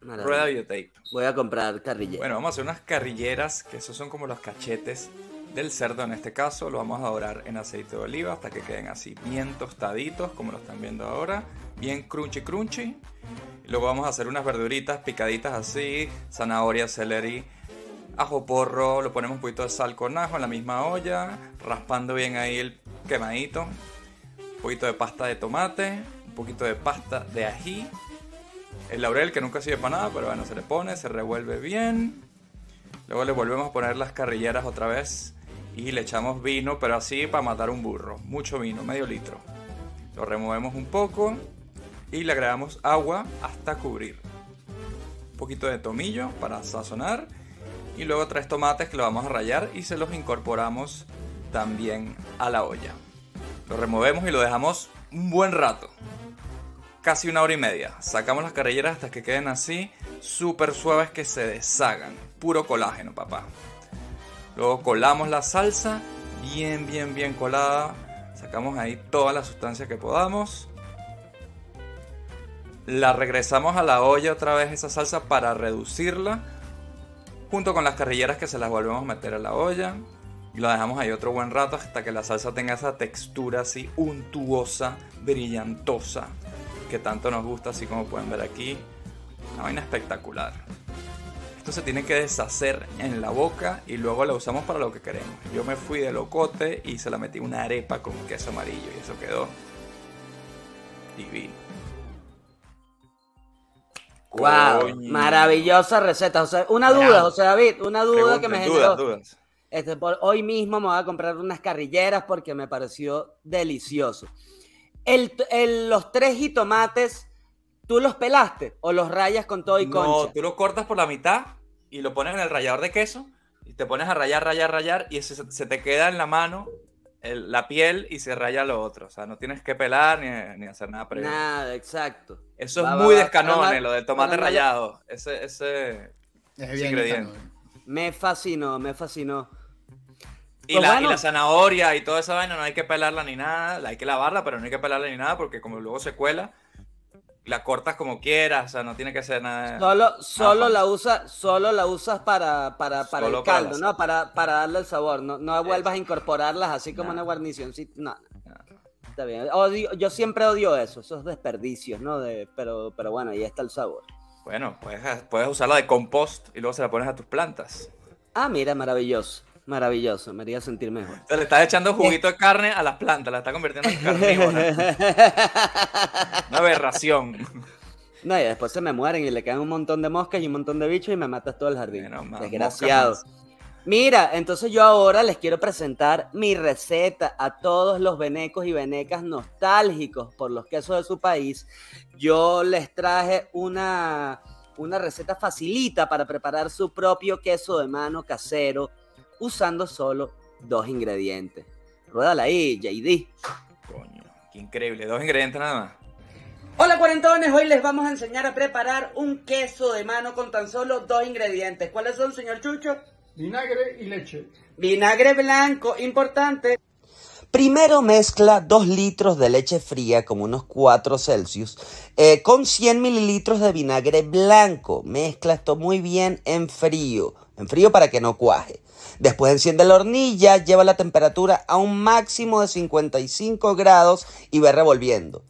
Speaker 2: Maravilla.
Speaker 3: Rueda videotape.
Speaker 2: Voy a comprar carrillera.
Speaker 3: Bueno, vamos a hacer unas carrilleras, que esos son como los cachetes del cerdo en este caso. Lo vamos a dorar en aceite de oliva hasta que queden así bien tostaditos, como lo están viendo ahora. Bien crunchy crunchy. Luego vamos a hacer unas verduritas picaditas así, zanahoria, celery, ajo porro, lo ponemos un poquito de sal con ajo en la misma olla, raspando bien ahí el quemadito. Un poquito de pasta de tomate, un poquito de pasta de ají, el laurel que nunca sirve para nada, pero bueno, se le pone, se revuelve bien. Luego le volvemos a poner las carrilleras otra vez y le echamos vino, pero así para matar un burro. Mucho vino, medio litro. Lo removemos un poco y le agregamos agua hasta cubrir. Un poquito de tomillo para sazonar y luego tres tomates que lo vamos a rallar y se los incorporamos también a la olla. Lo removemos y lo dejamos un buen rato casi una hora y media. Sacamos las carrilleras hasta que queden así, súper suaves que se deshagan. Puro colágeno, papá. Luego colamos la salsa, bien, bien, bien colada. Sacamos ahí toda la sustancia que podamos. La regresamos a la olla otra vez esa salsa para reducirla. Junto con las carrilleras que se las volvemos a meter a la olla. Y lo dejamos ahí otro buen rato hasta que la salsa tenga esa textura así untuosa, brillantosa que tanto nos gusta, así como pueden ver aquí. Una vaina espectacular. Esto se tiene que deshacer en la boca y luego la usamos para lo que queremos. Yo me fui de locote y se la metí una arepa con queso amarillo y eso quedó divino.
Speaker 2: Wow,
Speaker 3: Coño.
Speaker 2: maravillosa receta. José, una duda. José David, una duda que me generó.
Speaker 3: dudas, dudas.
Speaker 2: Este, por- hoy mismo me voy a comprar unas carrilleras porque me pareció delicioso. El, el- los tres jitomates, ¿tú los pelaste o los rayas con todo y
Speaker 3: No,
Speaker 2: concha?
Speaker 3: tú lo cortas por la mitad y lo pones en el rallador de queso y te pones a rayar, rayar, rayar y se te queda en la mano el- la piel y se raya lo otro. O sea, no tienes que pelar ni, ni hacer nada previo.
Speaker 2: Nada, exacto.
Speaker 3: Eso
Speaker 2: Va,
Speaker 3: es
Speaker 2: va,
Speaker 3: muy
Speaker 2: va,
Speaker 3: descanone, lo del tomate
Speaker 2: no-
Speaker 3: rallado. Ese, ese...
Speaker 1: Es
Speaker 3: ingrediente.
Speaker 2: Me fascinó, me fascinó.
Speaker 3: Y,
Speaker 2: Pues
Speaker 3: la, y la zanahoria y toda esa vaina no hay que pelarla ni nada. la Hay que lavarla, pero no hay que pelarla ni nada porque como luego se cuela, la cortas como quieras. O sea, no tiene que ser nada...
Speaker 2: Solo, solo la usas, solo la usas para, para, para el caldo, ¿no? Para, para darle el sabor. No, no vuelvas a incorporarlas así como
Speaker 3: No.
Speaker 2: una guarnición. Sí, no,
Speaker 3: No.
Speaker 2: está bien. Odio- yo siempre odio eso, esos desperdicios, ¿no? De, pero, pero bueno, ahí está el sabor.
Speaker 3: Bueno, puedes, puedes usarla de compost y luego se la pones a tus plantas.
Speaker 2: Ah, mira, maravilloso. Maravilloso, me haría sentir mejor.
Speaker 3: O sea, le estás echando juguito de carne a las plantas, la estás convirtiendo en carnívora. Una aberración.
Speaker 2: No, y después se me mueren y le quedan un montón de moscas y un montón de bichos y me matas todo el jardín.
Speaker 3: Bueno, más
Speaker 2: Desgraciado. Mira, entonces yo ahora les quiero presentar mi receta a todos los venecos y venecas nostálgicos por los quesos de su país. Yo les traje una, una receta facilita para preparar su propio queso de mano casero usando solo dos ingredientes. Ruédala ahí, JD.
Speaker 3: Coño, qué increíble. Dos ingredientes nada más.
Speaker 2: Hola cuarentones, hoy les vamos a enseñar a preparar un queso de mano con tan solo dos ingredientes. ¿Cuáles son, señor Chucho?
Speaker 4: Vinagre y leche.
Speaker 2: Vinagre blanco, importante.
Speaker 5: Primero mezcla 2 litros de leche fría, como unos 4 Celsius, eh, con 100 mililitros de vinagre blanco. Mezcla esto muy bien en frío, en frío para que no cuaje. Después enciende la hornilla, lleva la temperatura a un máximo de 55 grados y ve revolviendo.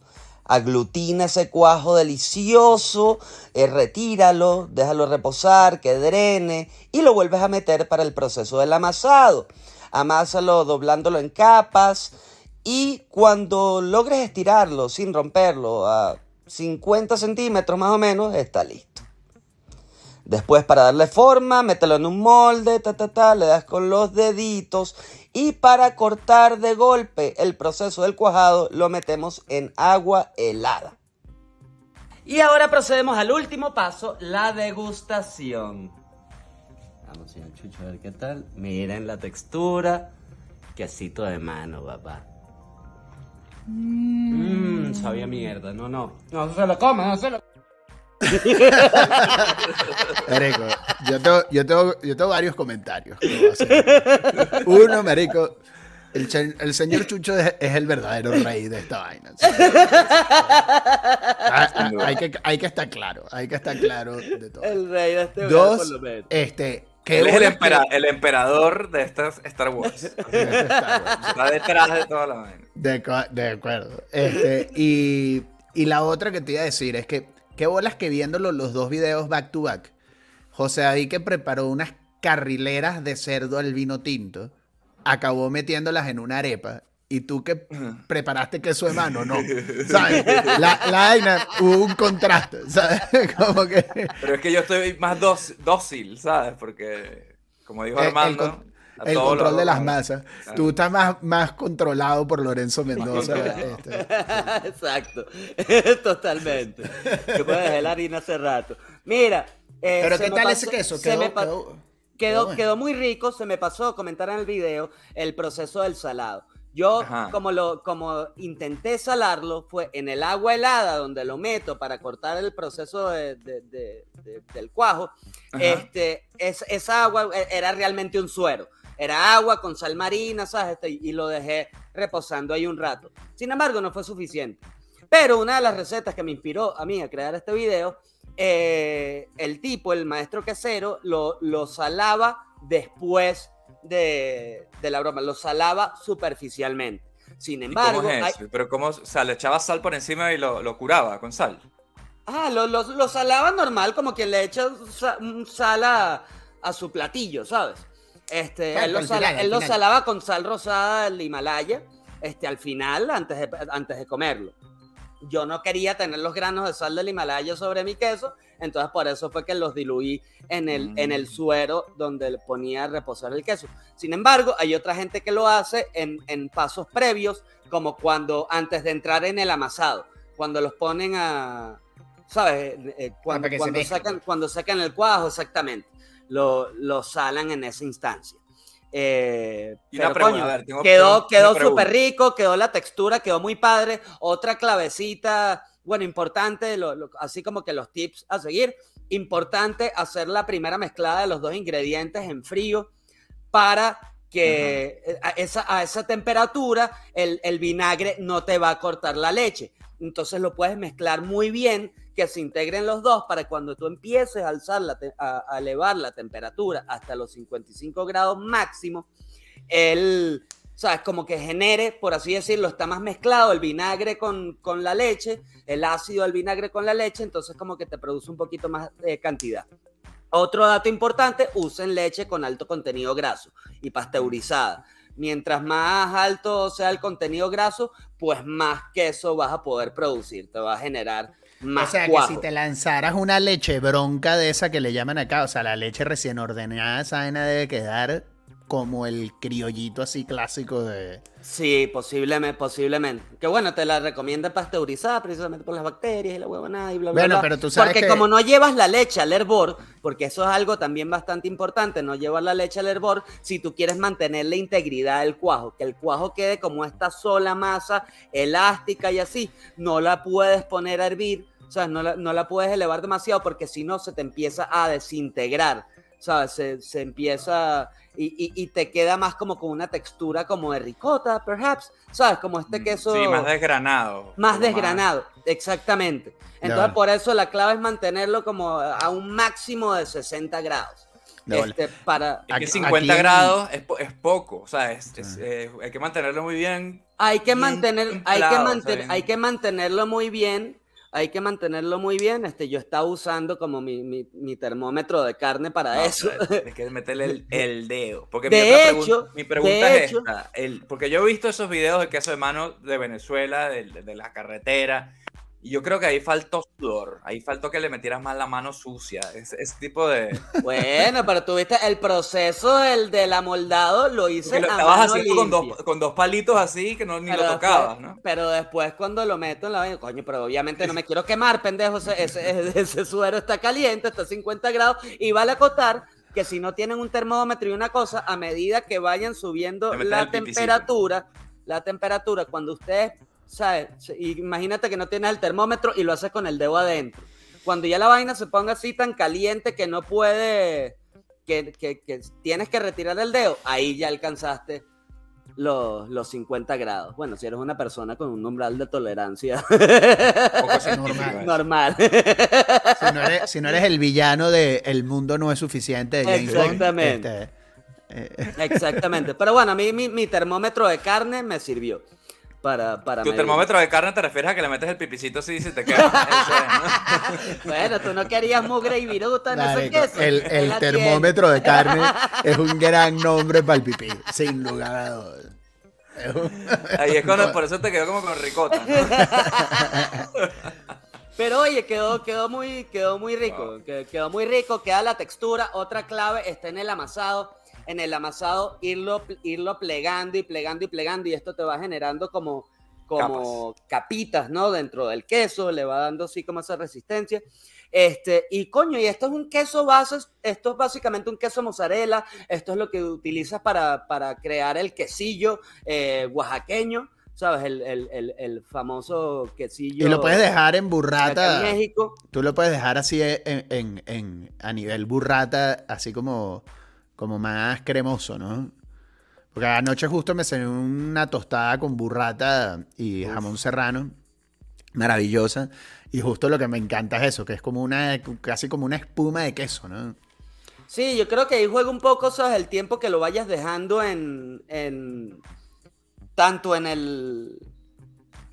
Speaker 5: Aglutina ese cuajo delicioso, eh, retíralo, déjalo reposar, que drene y lo vuelves a meter para el proceso del amasado. Amásalo doblándolo en capas y cuando logres estirarlo sin romperlo a 50 centímetros más o menos, está listo. Después para darle forma, mételo en un molde, ta, ta, ta, le das con los deditos y para cortar de golpe el proceso del cuajado lo metemos en agua helada.
Speaker 2: Y ahora procedemos al último paso, la degustación. Vamos, señor Chucho, a ver qué tal. Miren la textura. Quesito de mano, papá. Mmm, sabía mierda. No, no. No se lo coma, no se lo
Speaker 1: Marico, yo tengo, yo tengo, yo tengo varios comentarios. Uno, Marico, el, señor Chucho es, es el verdadero rey de esta vaina. ¿sí? Ah, ah, hay, que, hay que estar claro, hay que estar claro de todo.
Speaker 2: El rey de este
Speaker 1: Dos,
Speaker 2: por lo menos.
Speaker 1: este,
Speaker 3: Él es el, empera- el emperador de estas Star Wars. Está detrás de toda la vaina.
Speaker 1: De, de acuerdo. Este, y, y la otra que te iba a decir es que, qué bolas que viéndolo los dos videos back to back, José David que preparó unas carrileras de cerdo al vino tinto, acabó metiéndolas en una arepa. Y tú que preparaste queso de mano, no. ¿Sabes? La, la vaina hubo un contraste, ¿sabes? Como que.
Speaker 3: Pero es que yo estoy más dócil, ¿sabes? Porque, como dijo
Speaker 1: El- el
Speaker 3: Armando,
Speaker 1: El control de las masas. Tú estás más, más controlado por Lorenzo Mendoza. este.
Speaker 2: Exacto, totalmente. Yo puedo dejar la harina hace rato. Mira. eh,
Speaker 1: Pero ¿qué tal
Speaker 2: pasó-
Speaker 1: ese queso? Quedó, quedó-
Speaker 2: Quedó,
Speaker 1: bueno.
Speaker 2: quedó muy rico, se me pasó comentar en el video el proceso del salado. Yo,
Speaker 3: Ajá.
Speaker 2: como, lo, como intenté salarlo, fue en el agua helada donde lo meto para cortar el proceso de- de- de- de- del cuajo.
Speaker 3: Ajá.
Speaker 2: Este, es, esa agua e- era realmente un suero. Era agua con sal marina, ¿sabes? Este, y lo dejé reposando ahí un rato. Sin embargo, no fue suficiente. Pero una de las recetas que me inspiró a mí a crear este video, eh, el tipo, el maestro quesero, lo, lo salaba después de, de la broma, lo salaba superficialmente. Sin
Speaker 3: ¿Y
Speaker 2: embargo,
Speaker 3: ¿Cómo es
Speaker 2: hay-
Speaker 3: eso? Pero cómo, o sea, le echaba sal por encima y lo, lo curaba con sal.
Speaker 2: Ah, lo, lo- lo salaba normal, como quien le echa sal a, a su platillo, ¿sabes? Este,
Speaker 1: Exacto,
Speaker 2: él lo, sala-
Speaker 1: final, al
Speaker 2: él lo salaba con sal rosada del Himalaya, este, al final, antes de, antes de comerlo. Yo no quería tener los granos de sal del Himalaya sobre mi queso, entonces por eso fue que los diluí en el, en el
Speaker 3: Mm.
Speaker 2: suero donde le ponía a reposar el queso. Sin embargo, hay otra gente que lo hace en, en pasos previos, como cuando antes de entrar en el amasado, cuando los ponen a, ¿sabes? Eh, cuando,
Speaker 1: que se
Speaker 2: cuando
Speaker 1: mezcle,
Speaker 2: sacan,
Speaker 1: pues.
Speaker 2: cuando sacan el cuajo, exactamente, lo, lo salan en esa instancia. Eh, pero,
Speaker 3: pregunta,
Speaker 2: coño,
Speaker 3: ver,
Speaker 2: quedó quedó súper rico, quedó la textura, quedó muy padre. Otra clavecita, bueno, importante, lo- lo- así como que los tips a seguir. Importante hacer la primera mezclada de los dos ingredientes en frío para que eh, a esa, a esa temperatura el, el vinagre no te va a cortar la leche. Entonces lo puedes mezclar muy bien, que se integren los dos para cuando tú empieces a, alzar la a elevar la temperatura hasta los 55 grados máximo, el, ¿sabes? Como que genere, por así decirlo, está más mezclado el vinagre con, con la leche, el ácido del vinagre con la leche, entonces como que te produce un poquito más de cantidad. Otro dato importante, usen leche con alto contenido graso y pasteurizada. Mientras más alto sea el contenido graso, pues más queso vas a poder producir, te va a generar
Speaker 1: O sea, que si te lanzaras una leche bronca de esa que le llaman acá, o sea, la leche recién ordenada, esa vaina debe quedar como el criollito así clásico de...
Speaker 2: Sí, posiblemente, posiblemente. Que bueno, te la recomienda pasteurizada precisamente por las bacterias y la huevonada y bla, bla,
Speaker 1: Bueno,
Speaker 2: bla.
Speaker 1: pero tú sabes
Speaker 2: Porque
Speaker 1: que-
Speaker 2: como no llevas la leche al hervor, porque eso es algo también bastante importante, no llevar la leche al hervor si tú quieres mantener la integridad del cuajo, que el cuajo quede como esta sola masa elástica y así, no la puedes poner a hervir, o sea, no la, no la puedes elevar demasiado porque si no se te empieza a desintegrar, ¿sabes? Se, se empieza y, y- y te queda más como con una textura como de ricota, perhaps, ¿sabes? Como este queso
Speaker 3: Mm, Sí, más desgranado.
Speaker 2: más desgranado, exactamente. Entonces, por eso la clave es mantenerlo como a un máximo de 60 grados. Este, para,
Speaker 3: Es que
Speaker 1: Aquí-
Speaker 3: 50
Speaker 1: aquí en-
Speaker 3: grados es, es poco, o sea, es- es, eh, hay que mantenerlo muy bien.
Speaker 2: hay que
Speaker 3: bien
Speaker 2: mantener, hay que
Speaker 3: o sea, bien-
Speaker 2: hay que mantenerlo muy bien. Hay que mantenerlo muy bien. Este, yo estaba usando como mi, mi- mi termómetro de carne para
Speaker 3: No,
Speaker 2: eso.
Speaker 3: Tienes que meterle el, el dedo. Porque
Speaker 2: De
Speaker 3: mi, otra
Speaker 2: hecho,
Speaker 3: pregunta, mi pregunta
Speaker 2: de
Speaker 3: es
Speaker 2: hecho.
Speaker 3: esta. el- porque yo he visto esos videos de queso de mano de Venezuela, de, de la carretera, y yo creo que ahí faltó sudor. Ahí faltó que le metieras más la mano sucia. Ese, ese tipo de...
Speaker 2: Bueno, pero tuviste el proceso del, del amoldado, lo hice
Speaker 3: Porque lo
Speaker 2: a
Speaker 3: estabas
Speaker 2: mano
Speaker 3: haciendo con dos, con dos palitos así que no, ni
Speaker 2: Pero
Speaker 3: lo
Speaker 2: después-
Speaker 3: tocabas, ¿no?
Speaker 2: Pero después cuando lo meto en la coño, pero obviamente no me quiero quemar, pendejo, ese, ese, ese suero está caliente, está a 50 grados, y vale acotar que si no tienen un termómetro y una cosa, a medida que vayan subiendo la
Speaker 3: el
Speaker 2: temperatura, la temperatura, cuando ustedes, ¿sabes? Imagínate que no tienes el termómetro y lo haces con el dedo adentro. Cuando ya la vaina se ponga así tan caliente que no puede, que, que- que tienes que retirar el dedo, ahí ya alcanzaste los, los 50 grados. Bueno, si eres una persona con un umbral de tolerancia
Speaker 1: Normal.
Speaker 2: normal.
Speaker 1: Si no eres, si no eres el villano de El mundo no es suficiente de James Bond,
Speaker 2: Exactamente.
Speaker 1: este, eh,
Speaker 2: Exactamente. Pero bueno, a mí mi, mi termómetro de carne me sirvió para, para
Speaker 3: Tu
Speaker 2: medir.
Speaker 3: termómetro de carne te refieres a que le metes el pipicito así y se te quema. Ese, ¿no?
Speaker 2: Bueno, tú no querías mugre y viruta en ese
Speaker 1: marico,
Speaker 2: queso.
Speaker 1: el, el termómetro de carne es un gran nombre para el pipí, sin lugar a dudas. Es
Speaker 3: Ahí es cuando, por eso te quedó como con ricota. ¿no?
Speaker 2: Pero oye, quedó, quedó, muy, quedó muy rico. que- Quedó muy rico, queda la textura. Otra clave está en el amasado. En el amasado, irlo, irlo plegando y plegando y plegando. Y esto te va generando como, como capitas, ¿no? Dentro del queso, le va dando así como esa resistencia. Este, y coño, y esto es un queso base, esto es básicamente un queso mozzarella, esto es lo que utilizas para, para crear el quesillo eh, oaxaqueño, ¿sabes? El, el- el- el famoso quesillo.
Speaker 1: Y lo puedes dejar en burrata.
Speaker 2: en México.
Speaker 1: Tú lo puedes dejar así en, en- en- a nivel burrata, así como, como más cremoso, ¿no? Porque anoche justo me cené una tostada con burrata y jamón serrano, maravillosa. Y justo lo que me encanta es eso, que es como una, casi como una espuma de queso, ¿no?
Speaker 2: Sí, yo creo que ahí juega un poco, ¿sabes? El tiempo que lo vayas dejando en, en tanto en el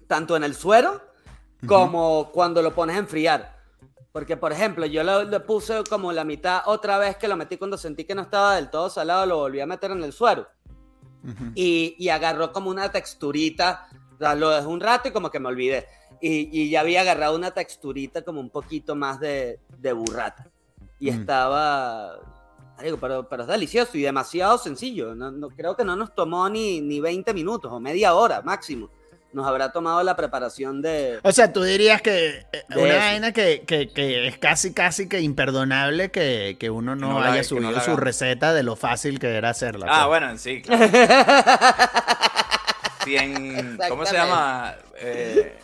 Speaker 2: tanto en el suero como cuando lo pones a enfriar. Porque, por ejemplo, yo lo, lo puse como la mitad otra vez que lo metí cuando sentí que no estaba del todo salado, lo volví a meter en el suero.
Speaker 1: Ujú.
Speaker 2: y, y agarró como una texturita. o sea, lo dejé un rato y como que me olvidé. Y, y ya había agarrado una texturita como un poquito más de, de burrata. Y
Speaker 1: Mm.
Speaker 2: estaba. Digo, pero, pero es delicioso y demasiado sencillo. No, no- creo que no nos tomó ni, ni 20 minutos o media hora máximo. Nos habrá tomado la preparación de.
Speaker 1: O sea, tú dirías que eh, una
Speaker 2: eso.
Speaker 1: vaina que, que- que es casi, casi que imperdonable que, que uno no, haya subido su
Speaker 3: haga.
Speaker 1: receta de lo fácil que era hacerla.
Speaker 3: Ah,
Speaker 1: pues.
Speaker 3: bueno, sí, claro. Si en- ¿Cómo se llama? Eh,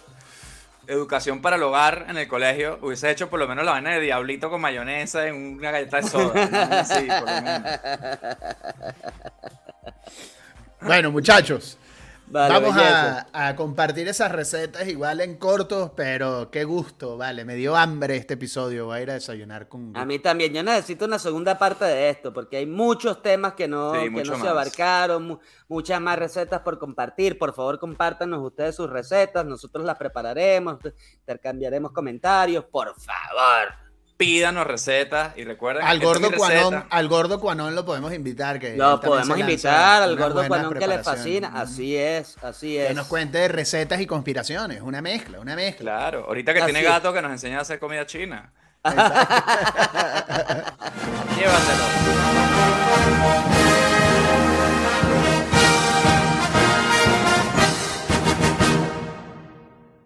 Speaker 3: educación para el hogar en el colegio, hubiese hecho por lo menos la vaina de diablito con mayonesa en una galleta de soda. ¿no? Sí, por lo menos.
Speaker 1: Bueno, muchachos.
Speaker 2: Vale,
Speaker 1: Vamos a, a compartir esas recetas igual en cortos, pero qué gusto, vale. Me dio hambre este episodio. Voy a ir a desayunar con.
Speaker 2: A mí también, yo necesito una segunda parte de esto, porque hay muchos temas que no,
Speaker 3: Sí,
Speaker 2: que no se abarcaron, mu- muchas más recetas por compartir. Por favor, compártanos ustedes sus recetas, nosotros las prepararemos, intercambiaremos comentarios, por favor.
Speaker 3: Pídanos recetas y recuerden
Speaker 1: Al
Speaker 3: es
Speaker 1: gordo, Cuanón, al gordo Cuanón lo podemos invitar. Que
Speaker 2: Lo podemos invitar al gordo Juanón que le fascina. Así es, así es.
Speaker 1: Que nos cuente de recetas y conspiraciones. Una mezcla, una mezcla.
Speaker 3: Claro, ahorita que
Speaker 2: Así
Speaker 3: tiene
Speaker 2: es.
Speaker 3: gato que nos enseña a hacer comida china. Llévatelo.